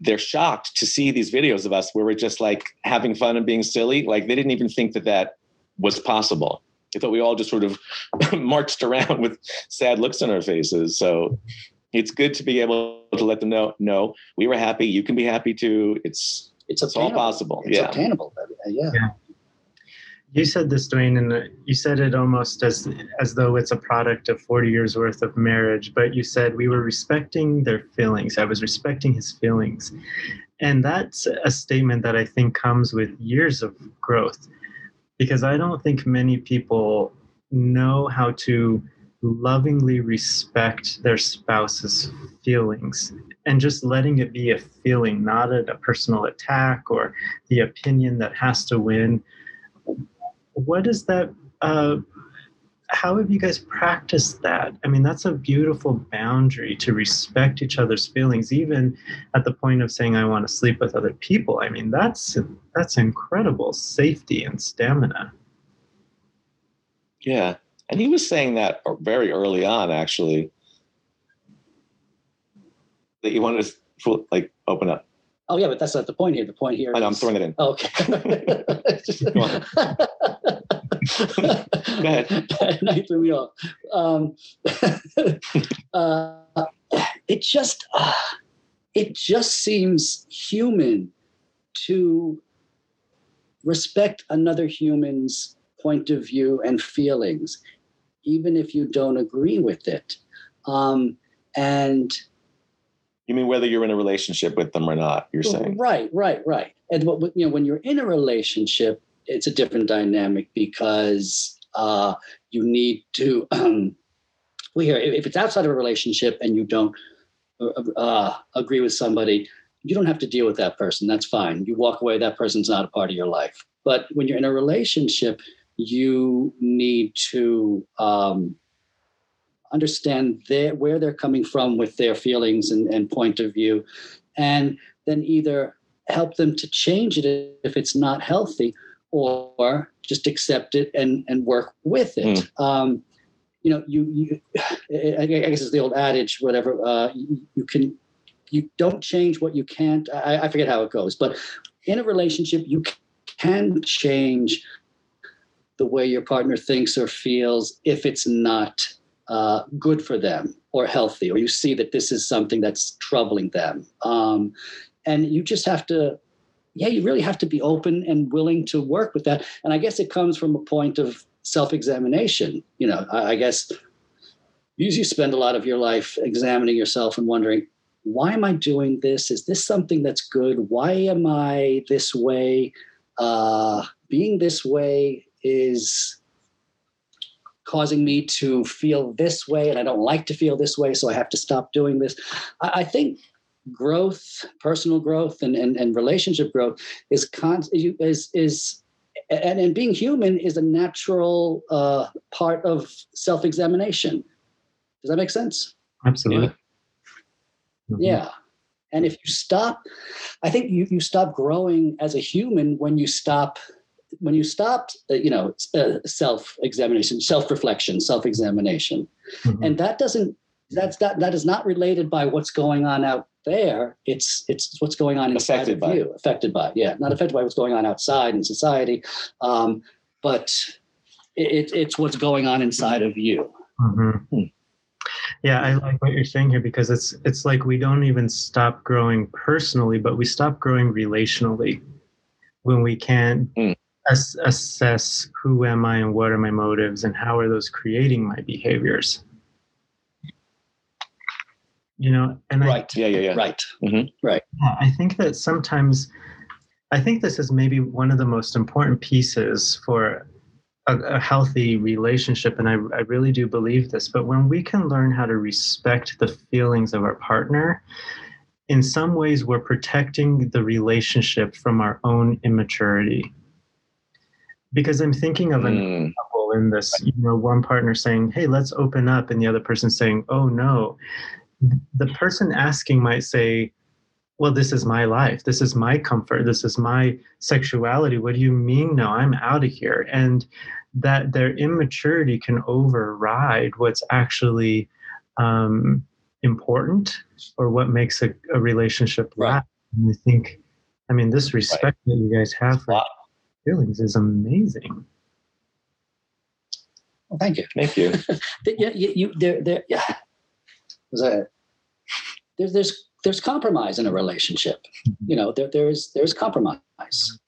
they're shocked to see these videos of us where we're just like having fun and being silly. Like they didn't even think that that was possible they thought we all just sort of [laughs] marched around with sad looks on our faces. So it's good to be able to let them know no we were happy. You can be happy too. It's it's It's all possible, it's yeah. obtainable yeah. You said this, Dwayne, and uh, you said it almost as as though it's a product of 40 years worth of marriage. But you said we were respecting their feelings. I was respecting his feelings, and that's a statement that I think comes with years of growth, because I don't think many people know how to lovingly respect their spouse's feelings and just letting it be a feeling, not a, a personal attack or the opinion that has to win. What is that uh, how have you guys practiced that? I mean that's a beautiful boundary to respect each other's feelings even at the point of saying i want to sleep with other people. I mean that's that's incredible safety and stamina. Yeah and he was saying that er, very early on actually. That you wanted to like open up oh yeah but that's not the point here the point here I know, i'm throwing it in Oh, okay. Just- Go. [laughs] Go ahead. now you threw me off. Um, [laughs] uh, it just uh, it just seems human to respect another human's point of view and feelings, even if you don't agree with it. Um, and you mean whether you're in a relationship with them or not you're saying Right, right, right. And you know, when you're in a relationship, it's a different dynamic because uh, you need to. Um, [clears throat] we hear if it's outside of a relationship and you don't uh, uh, agree with somebody, you don't have to deal with that person. That's fine. You walk away. That person's not a part of your life. But when you're in a relationship, you need to um, understand their, where they're coming from with their feelings and, and point of view, and then either help them to change it if it's not healthy, or just accept it and and work with it. Um, you know, you you I guess it's the old adage, whatever. Uh, you, you can you don't change what you can't. I, I forget how it goes, but in a relationship, you can change the way your partner thinks or feels if it's not uh, good for them or healthy, or you see that this is something that's troubling them. Um, and you just have to, yeah, you really have to be open and willing to work with that. And I guess it comes from a point of self-examination. You know, I, I guess you usually spend a lot of your life examining yourself and wondering, why am I doing this? Is this something that's good? Why am I this way? Uh, being this way is causing me to feel this way, and I don't like to feel this way, so I have to stop doing this. I, I think growth, personal growth, and, and, and relationship growth is con- is is and, and being human is a natural uh, part of self-examination. Does that make sense? absolutely Mhm. Yeah. And if you stop, I think you, you stop growing as a human when you stop, when you stop, uh, you know, uh, self-examination, self-reflection, self-examination. Mhm. And that doesn't, that's that, that is not related by what's going on out there. It's, it's what's going on inside Affected of by. you, affected by, yeah, not affected by what's going on outside in society. Um, but it, it's what's going on inside of you. Mhm. Hmm. Yeah, I like what you're saying here because it's it's like we don't even stop growing personally, but we stop growing relationally when we can't Hmm. Ass- assess who am I and what are my motives and how are those creating my behaviors. You know, and I, Right. yeah yeah yeah mm-hmm. Right. yeah, I think that sometimes, I think this is maybe one of the most important pieces for a, a healthy relationship, and I, I really do believe this, but when we can learn how to respect the feelings of our partner, in some ways we're protecting the relationship from our own immaturity. Because I'm thinking of an Mm, couple in this, you know, one partner saying, Hey, let's open up, and the other person saying, Oh no. The person asking might say, Well, this is my life. This is my comfort. This is my sexuality. What do you mean? No, I'm out of here. And that their immaturity can override what's actually um, important or what makes a, a relationship Right. last. And I think, I mean, this respect that you guys have for. Feelings is amazing. Well, thank you. thank you. [laughs] Th- yeah, you, you there, there, yeah. Was that- There's, there's, there's compromise in a relationship. You know, there, there's, there's compromise.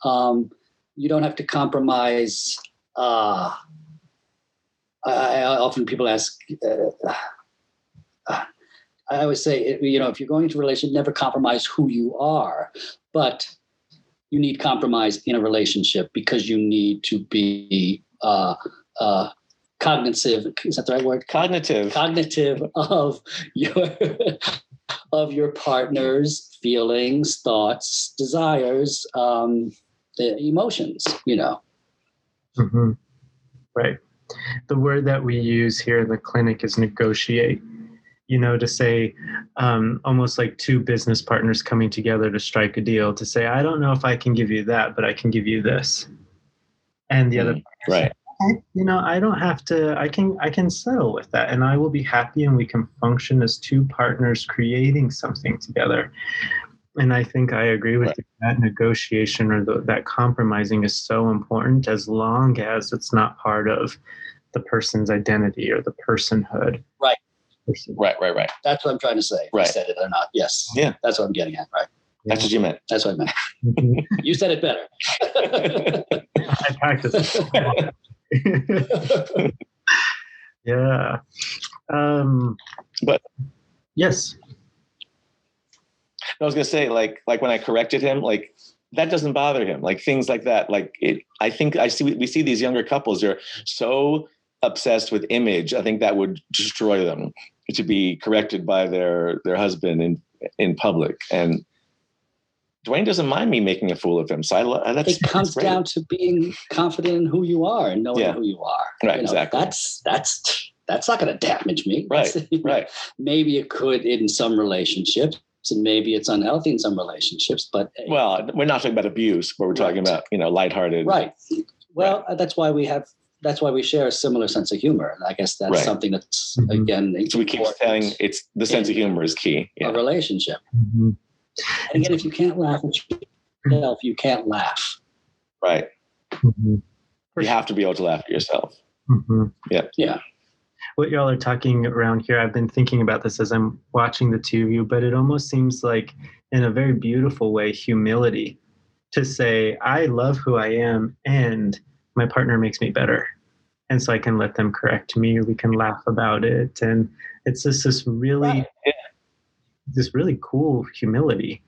Um, you don't have to compromise. Uh, I, I often people ask. Uh, uh, I always say, you know, if you're going into a relationship, never compromise who you are, but you need compromise in a relationship because you need to be uh, uh, cognitive. Is that the right word? Cognitive. cognitive of your of your partner's feelings, thoughts, desires, um, the emotions. You know, hmm Right. The word that we use here in the clinic is negotiate. You know, to say um, almost like two business partners coming together to strike a deal to say, I don't know if I can give you that, but I can give you this. And the other right. "Okay, you know i don't have to i can i can settle with that and i will be happy and we can function as two partners creating something together and i think i agree with Right. you that negotiation or the, that compromising is so important as long as it's not part of the person's identity or the personhood Right. Person- Right. Right. Right. that's what I'm trying to say. Right. I said it or not? Yes. Yeah. That's what I'm getting at. Right. That's what you meant. That's what I meant. [laughs] You said it better. i [laughs] practice yeah um But- yes I was gonna say, like, like when I corrected him, like that doesn't bother him. Like things like that. Like it. I think I see we see these younger couples. They're so obsessed with image. I think that would destroy them to be corrected by their their husband in in public. And Dwayne doesn't mind me making a fool of him. So I lo- that's it comes that's down to being confident in who you are and knowing Yeah. who you are. Right, You know, exactly. That's that's that's not going to damage me. Right, [laughs] That's- right. Maybe it could in some relationships, and maybe it's unhealthy in some relationships. But hey, Well, we're not talking about abuse, but we're talking about you know lighthearted. right. Well, uh, that's why we have. That's why we share a similar sense of humor. And I guess that's Right. something that's Mhm. again. So we keep important saying it's the sense of humor is key. a Yeah. relationship. Mhm. And again, if you can't laugh at yourself, you can't laugh. Right. Mhm. You have to be able to laugh at yourself. Mhm. Yeah. What y'all are talking around here, I've been thinking about this as I'm watching the two of you, but it almost seems like, in a very beautiful way, humility to say, I love who I am and my partner makes me better. And so I can let them correct me or we can laugh about it. And it's just this really, Right. Yeah. this really cool humility.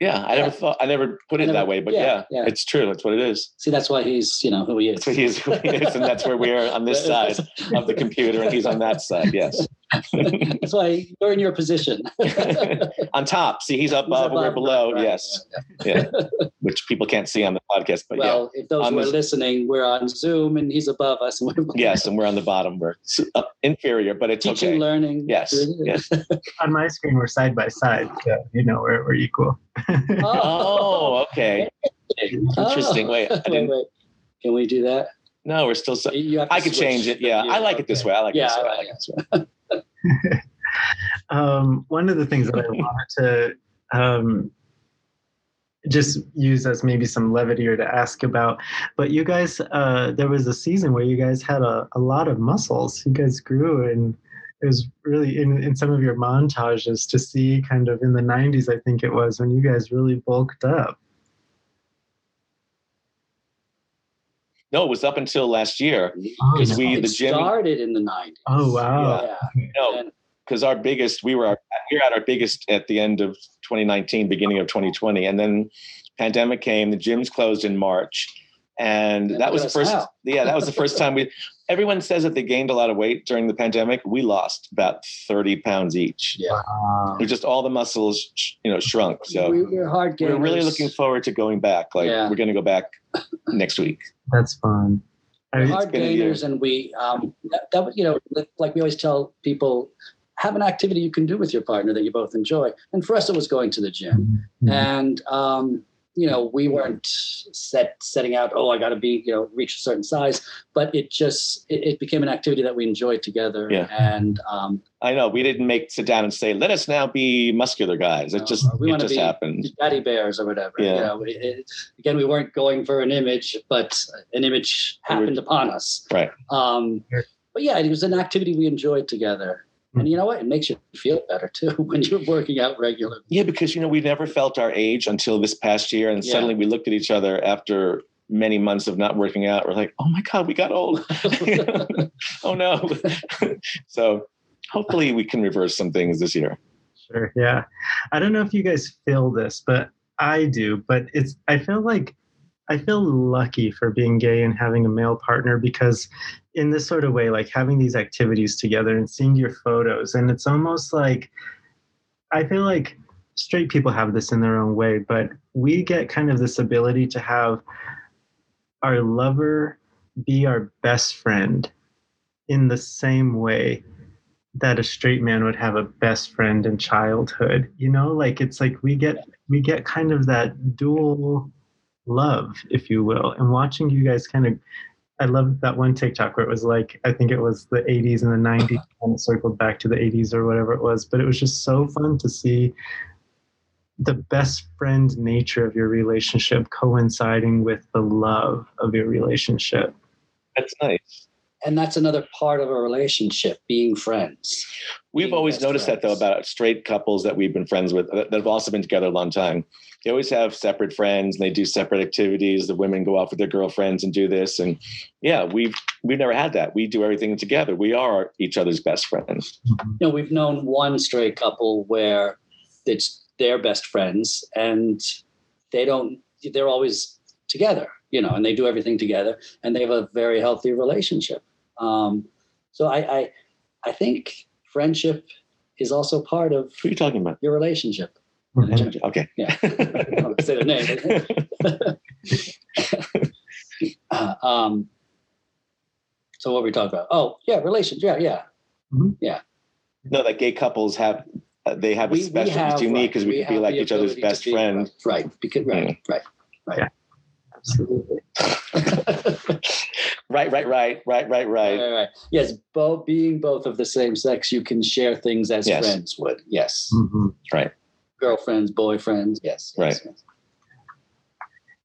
Yeah, I never thought I never put it never- that way, but yeah, yeah, yeah. it's true. That's what it is. See, that's why he's, you know, who he is. That's he is, who he is, and that's where we are on this [laughs] side of the computer, and he's on that side. Yes, [laughs] That's why you're in your position. [laughs] on top. See, he's up He's above, we're below. right, yes, yeah. [laughs] which people can't see on the podcast, but well, if those On who are this- listening, we're on Zoom and he's above us. And we're yeah, yes, and we're on the bottom. We're uh, inferior, but it's teaching, okay. learning. Yes, yes. On my screen, we're side by side. So, you know, we're, we're equal. Oh, okay. Interesting. Wait, I didn't. wait. Can we do that? No, we're still. So, You have to I could change it. Yeah. I like it this way. I like it Yeah, this way. I I like like it this way. [laughs] um, one of the things that I wanted to um, just use as maybe some levity or to ask about, but you guys, uh, there was a season where you guys had a, a lot of muscles. You guys grew, and it was really in, in some of your montages to see kind of in the 90s, I think it was, when you guys really bulked up. No, it was up until last year. Oh, Because no. we- the gym- started in the 90s. Oh, wow. Yeah. No, because our biggest we were our, we were at our biggest at the end of 2019 beginning of 2020 and then pandemic came the gyms closed in march and Yeah, that was the look at us first. now. Yeah, that was the first time we. Everyone says that they gained a lot of weight during the pandemic. We lost about thirty pounds each. Yeah. Wow. It just all the muscles, you know, shrunk. So we, we're hard we're really looking forward to going back. Like Yeah. we're going to go back next week. That's fun. We're hard been a year. gainers, and we um, that, that you know like we always tell people have an activity you can do with your partner that you both enjoy. And for us, it was going to the gym. and um, you know we weren't set setting out oh i got to be you know reach a certain size but it just it, it became an activity that we enjoyed together Yeah. and um, I know we didn't make sit down and say, "Let us now be muscular guys." It No, just we it wanna just be- happened. daddy bears or whatever Yeah. you know it, it, again we weren't going for an image but an image happened upon us Right. um, but yeah it was an activity we enjoyed together and you hmm. know what it makes you feel better too [laughs] when you're working out regularly Yeah, because you know we never felt our age until this past year, and Yeah. suddenly we looked at each other after many months of not working out. We're like, "Oh my god, we got old." [laughs] [laughs] oh no. so hopefully we can reverse some things this year. Sure. Yeah. I don't know if you guys feel this, but I do. But it's, I feel like, I feel lucky for being gay and having a male partner because, in this sort of way, like having these activities together and seeing your photos, and it's almost like, I feel like straight people have this in their own way, but we get kind of this ability to have our lover be our best friend in the same way that a straight man would have a best friend in childhood you know? Like it's like we get we get kind of that dual love if you will. And watching you guys kind of i love that one tiktok where it was like i think it was the 80s and the 90s and it circled back to the 80s or whatever it was but it was just so fun to see the best friend nature of your relationship coinciding with the love of your relationship. That's nice. And that's another part of a relationship being friends We've Being always best noticed that though about straight couples that we've been friends with that that have also been together a long time. They always have separate friends and they do separate activities. The women go out with their girlfriends and do this. And yeah, we've we've never had that. We do everything together. We are each other's best friends. Mm-hmm. you know we've known one straight couple where it's their best friends and they don't they're always together you know and they do everything together and they have a very healthy relationship um, so I, I i think friendship is also part of what are you talking about? your relationship. Okay. Yeah. [laughs] I don't say their name [laughs] Uh, um, so what were we talking about oh yeah relationship yeah yeah Yeah. no, that gay couples have uh, they have a we, we special. have it's unique because we, can be like each other's best be- friend. right because right right right absolutely Right, right, [laughs] right, right, right, Right, right. right, right. Yes, both being both of the same sex, you can share things as Yes. friends would. Yes, Mhm. girlfriends, boyfriends. Yes, yes, Right. yes.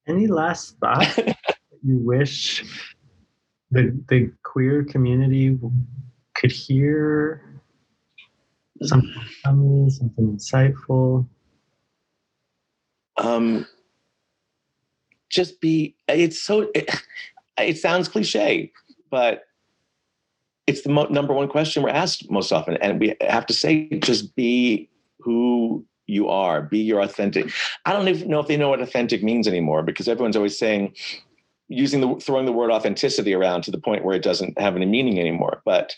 Any last thoughts [laughs] that you wish the the queer community could hear? Something funny, something insightful. um just be it's so it, [sighs] it sounds cliche but it's the mo- number one question we're asked most often and we have to say just be who you are be your authentic. I don't even know if they know what authentic means anymore because everyone's always saying using the throwing the word authenticity around to the point where it doesn't have any meaning anymore but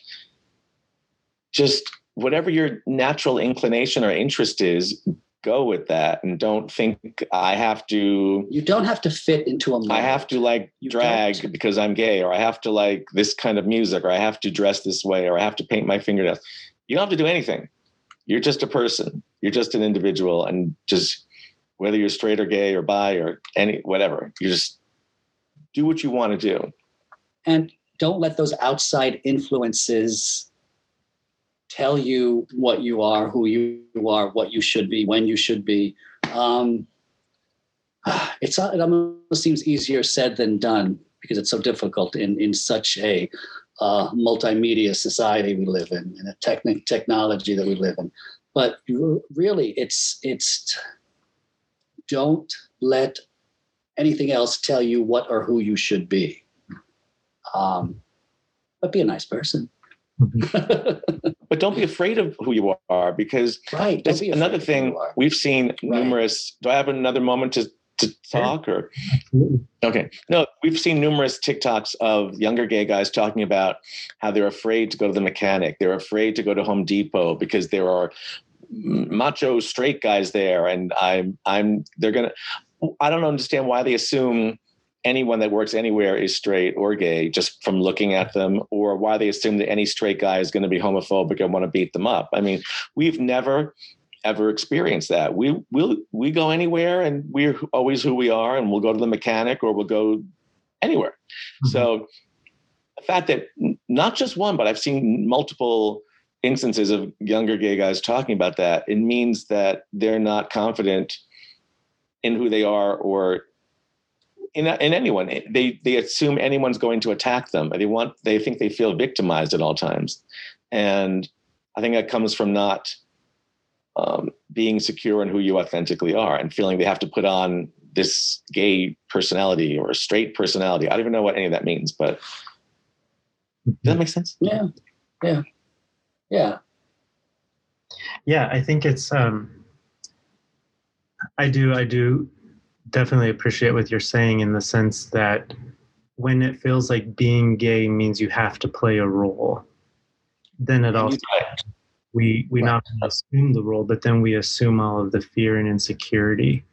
just whatever your natural inclination or interest is go with that and don't think i have to You don't have to fit into a mold. I have to like You drag don't. because I'm gay, or I have to like this kind of music, or I have to dress this way, or I have to paint my fingernails. You don't have to do anything. You're just a person. You're just an individual, and just whether you're straight or gay or bi or any whatever, you just do what you want to do. and don't let those outside influences tell you what you are, who you are, what you should be, when you should be. Um, [sighs] it's it almost seems easier said than done because it's so difficult in in such a uh, multimedia society we live in, in a technic technology that we live in. But really, it's it's don't let anything else tell you what or who you should be. Um, but be a nice person. [laughs] But don't be afraid of who you are because right. that's be another thing we've seen numerous. Do I have another moment to to talk or Absolutely. okay no we've seen numerous tiktoks of younger gay guys talking about how they're afraid to go to the mechanic they're afraid to go to home depot because there are macho straight guys there and i'm i'm they're gonna i don't understand why they assume anyone that works anywhere is straight or gay just from looking at them or why they assume that any straight guy is going to be homophobic and want to beat them up. I mean we've never ever experienced that. We will we go anywhere and we're always who we are and we'll go to the mechanic or we'll go anywhere. Mhm. so the fact that not just one but i've seen multiple instances of younger gay guys talking about that it means that they're not confident in who they are or in, in anyone they they assume anyone's going to attack them they want they think they feel victimized at all times and i think that comes from not um, being secure in who you authentically are and feeling they have to put on this gay personality or a straight personality i don't even know what any of that means but does that make sense Yeah. Yeah. Yeah. yeah i think it's um i do i do definitely appreciate what you're saying in the sense that when it feels like being gay means you have to play a role then it also we we not only assume the role but then we assume all of the fear and insecurity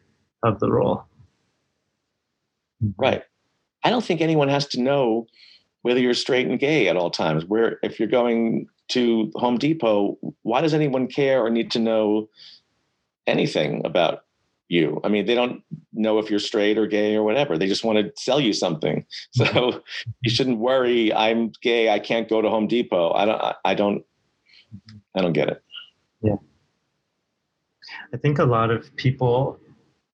of the role Right. I don't think anyone has to know whether you're straight and gay at all times. Where if you're going to Home Depot, why does anyone care or need to know anything about you? I mean, they don't know if you're straight or gay or whatever. They just want to sell you something. So you shouldn't worry. I'm gay. I can't go to Home Depot. I don't. I- I don't. I don't get it. Yeah. I think a lot of people,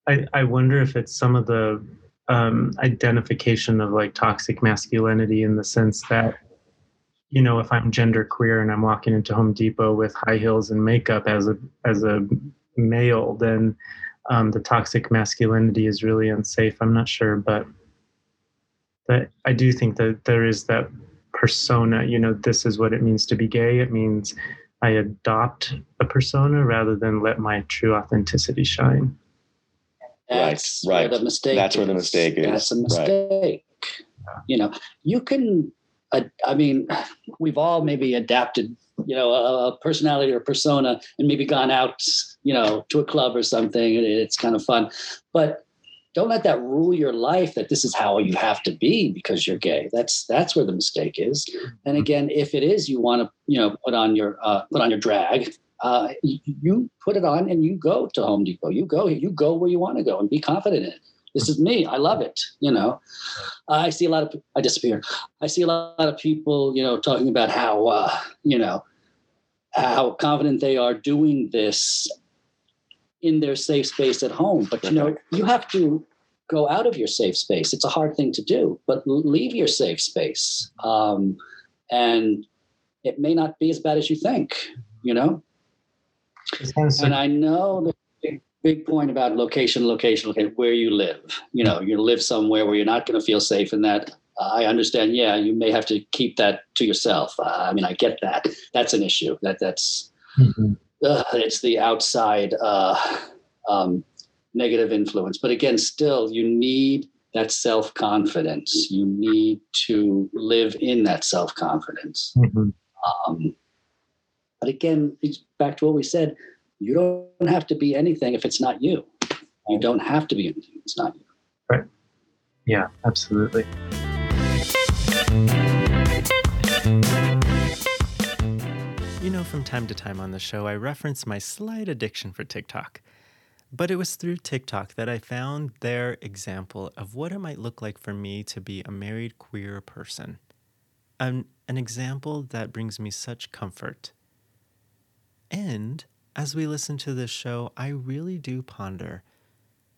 I, I wonder if it's some of the um, identification of like toxic masculinity in the sense that, you know, if I'm gender queer and I'm walking into Home Depot with high heels and makeup as a as a male, then um, the toxic masculinity is really unsafe. I'm not sure, but that I do think that there is that persona. You know, this is what it means to be gay. It means I adopt a persona rather than let my true authenticity shine. That's right. where the mistake That's where the mistake is. That's a Right. mistake. You know, you can, uh, I mean, we've all maybe adapted, you know, a, a personality or persona and maybe gone out, you know, to a club or something. and It's kind of fun. But don't let that rule your life that this is how you have to be because you're gay. That's that's where the mistake is. And again, if it is you want to, you know, put on your uh, put on your drag, uh, you, you put it on and you go to Home Depot. You go, you go where you want to go and be confident in it. This is me. I love it. You know, I see a lot of. I disappear. I see a lot of people, you know, talking about how, uh, you know, how confident they are doing this in their safe space at home. But you know, you have to go out of your safe space. It's a hard thing to do, but leave your safe space. Um, and it may not be as bad as you think. You know. It's kind of And I know the big, point about location, location, location, where you live. You know, you live somewhere where you're not going to feel safe and that. I understand. Yeah, you may have to keep that to yourself. Uh, I mean, I get that. That's an issue. That that's Mhm. uh, it's the outside uh, um, negative influence. But again, still, you need that self confidence. You need to live in that self confidence. Mhm. Um, but again, back to what we said. You don't have to be anything if it's not you. You don't have to be anything. if It's not you. Right. Yeah, absolutely. You know, from time to time on the show, I reference my slight addiction for TikTok. But it was through TikTok that I found their example of what it might look like for me to be a married queer person. An, an example that brings me such comfort. And as we listen to this show, I really do ponder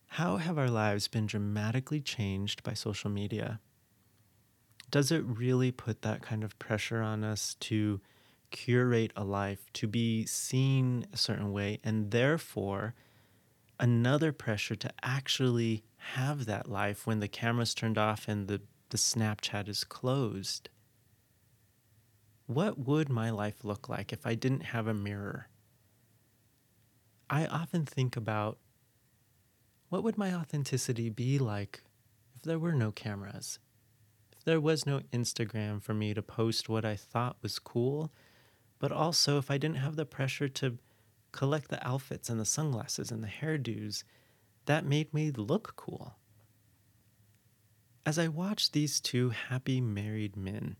how have our lives been dramatically changed by social media? Does it really put that kind of pressure on us to curate a life, to be seen a certain way, and therefore another pressure to actually have that life when the camera's turned off and the, the Snapchat is closed? What would my life look like if I didn't have a mirror? I often think about what would my authenticity be like if there were no cameras? If there was no Instagram for me to post what I thought was cool, but also if I didn't have the pressure to collect the outfits and the sunglasses and the hairdos that made me look cool. As I watched these two happy married men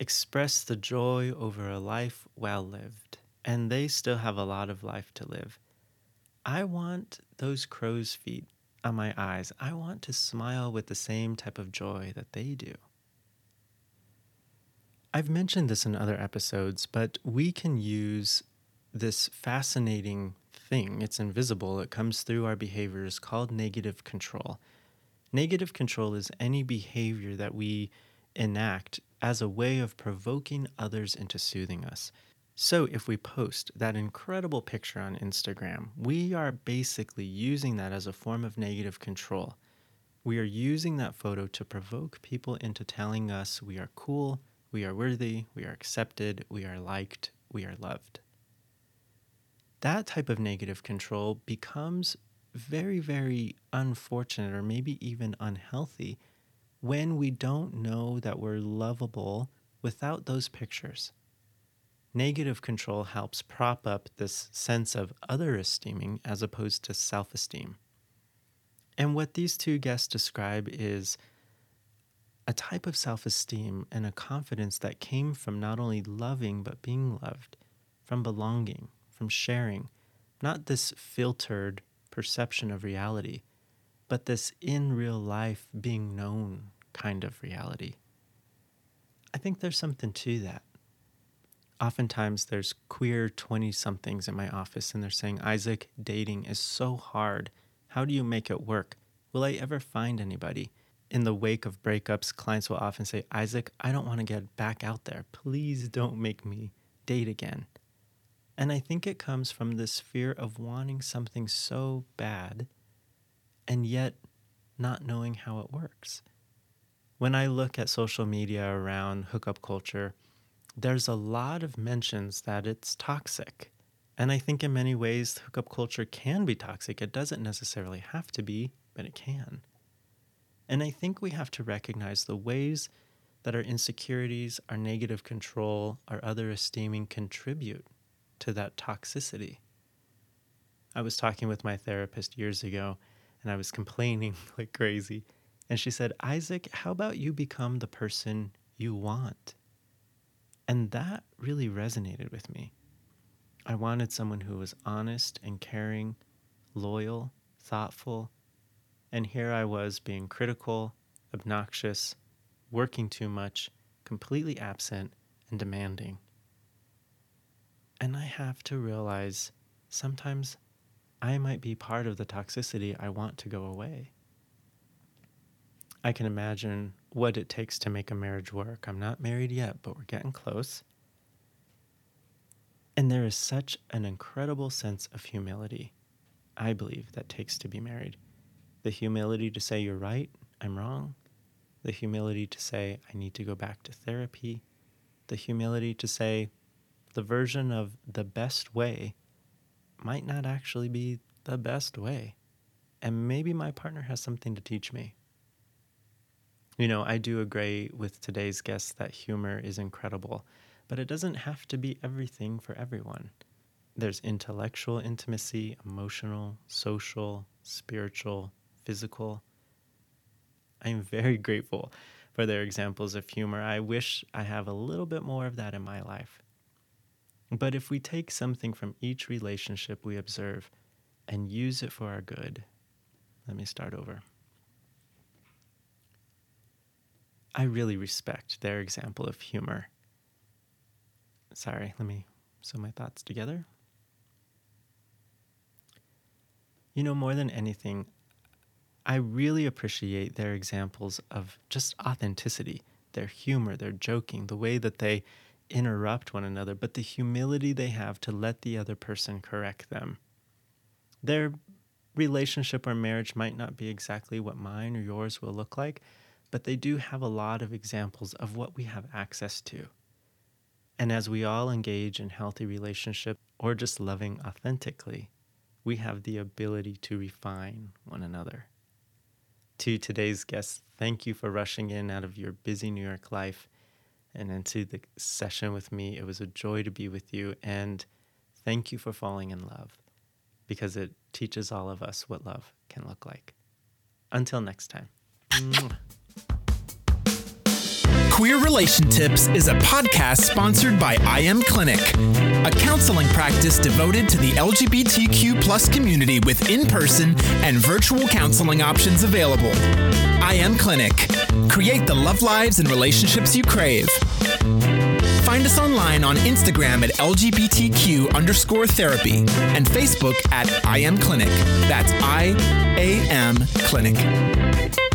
express the joy over a life well lived, and they still have a lot of life to live, I want those crow's feet on my eyes. I want to smile with the same type of joy that they do. I've mentioned this in other episodes, but we can use this fascinating thing. It's invisible, it comes through our behaviors called negative control. Negative control is any behavior that we enact as a way of provoking others into soothing us. So, if we post that incredible picture on Instagram, we are basically using that as a form of negative control. We are using that photo to provoke people into telling us we are cool, we are worthy, we are accepted, we are liked, we are loved. That type of negative control becomes very, very unfortunate or maybe even unhealthy when we don't know that we're lovable without those pictures. Negative control helps prop up this sense of other esteeming as opposed to self esteem. And what these two guests describe is a type of self esteem and a confidence that came from not only loving but being loved, from belonging, from sharing, not this filtered perception of reality, but this in real life being known kind of reality. I think there's something to that. Oftentimes, there's queer 20 somethings in my office, and they're saying, Isaac, dating is so hard. How do you make it work? Will I ever find anybody? In the wake of breakups, clients will often say, Isaac, I don't want to get back out there. Please don't make me date again. And I think it comes from this fear of wanting something so bad and yet not knowing how it works. When I look at social media around hookup culture, there's a lot of mentions that it's toxic. And I think in many ways, hookup culture can be toxic. It doesn't necessarily have to be, but it can. And I think we have to recognize the ways that our insecurities, our negative control, our other esteeming contribute to that toxicity. I was talking with my therapist years ago and I was complaining [laughs] like crazy. And she said, Isaac, how about you become the person you want? And that really resonated with me. I wanted someone who was honest and caring, loyal, thoughtful. And here I was being critical, obnoxious, working too much, completely absent, and demanding. And I have to realize sometimes I might be part of the toxicity I want to go away. I can imagine what it takes to make a marriage work. I'm not married yet, but we're getting close. And there is such an incredible sense of humility, I believe, that takes to be married. The humility to say, You're right, I'm wrong. The humility to say, I need to go back to therapy. The humility to say, the version of the best way might not actually be the best way. And maybe my partner has something to teach me. You know, I do agree with today's guest that humor is incredible, but it doesn't have to be everything for everyone. There's intellectual intimacy, emotional, social, spiritual, physical. I am very [laughs] grateful for their examples of humor. I wish I have a little bit more of that in my life. But if we take something from each relationship we observe and use it for our good, let me start over. I really respect their example of humor. Sorry, let me sew my thoughts together. You know, more than anything, I really appreciate their examples of just authenticity, their humor, their joking, the way that they interrupt one another, but the humility they have to let the other person correct them. Their relationship or marriage might not be exactly what mine or yours will look like, but they do have a lot of examples of what we have access to. And as we all engage in healthy relationship or just loving authentically, we have the ability to refine one another. To today's guests, thank you for rushing in out of your busy New York life and into the session with me. It was a joy to be with you. And thank you for falling in love because it teaches all of us what love can look like. Until next time. Queer Relation Tips is a podcast sponsored by I Am Clinic, a counseling practice devoted to the LGBTQ plus community with in-person and virtual counseling options available. I Am Clinic. Create the love lives and relationships you crave. Find us online on Instagram at LGBTQ underscore therapy and Facebook at I Am Clinic. That's I A M Clinic.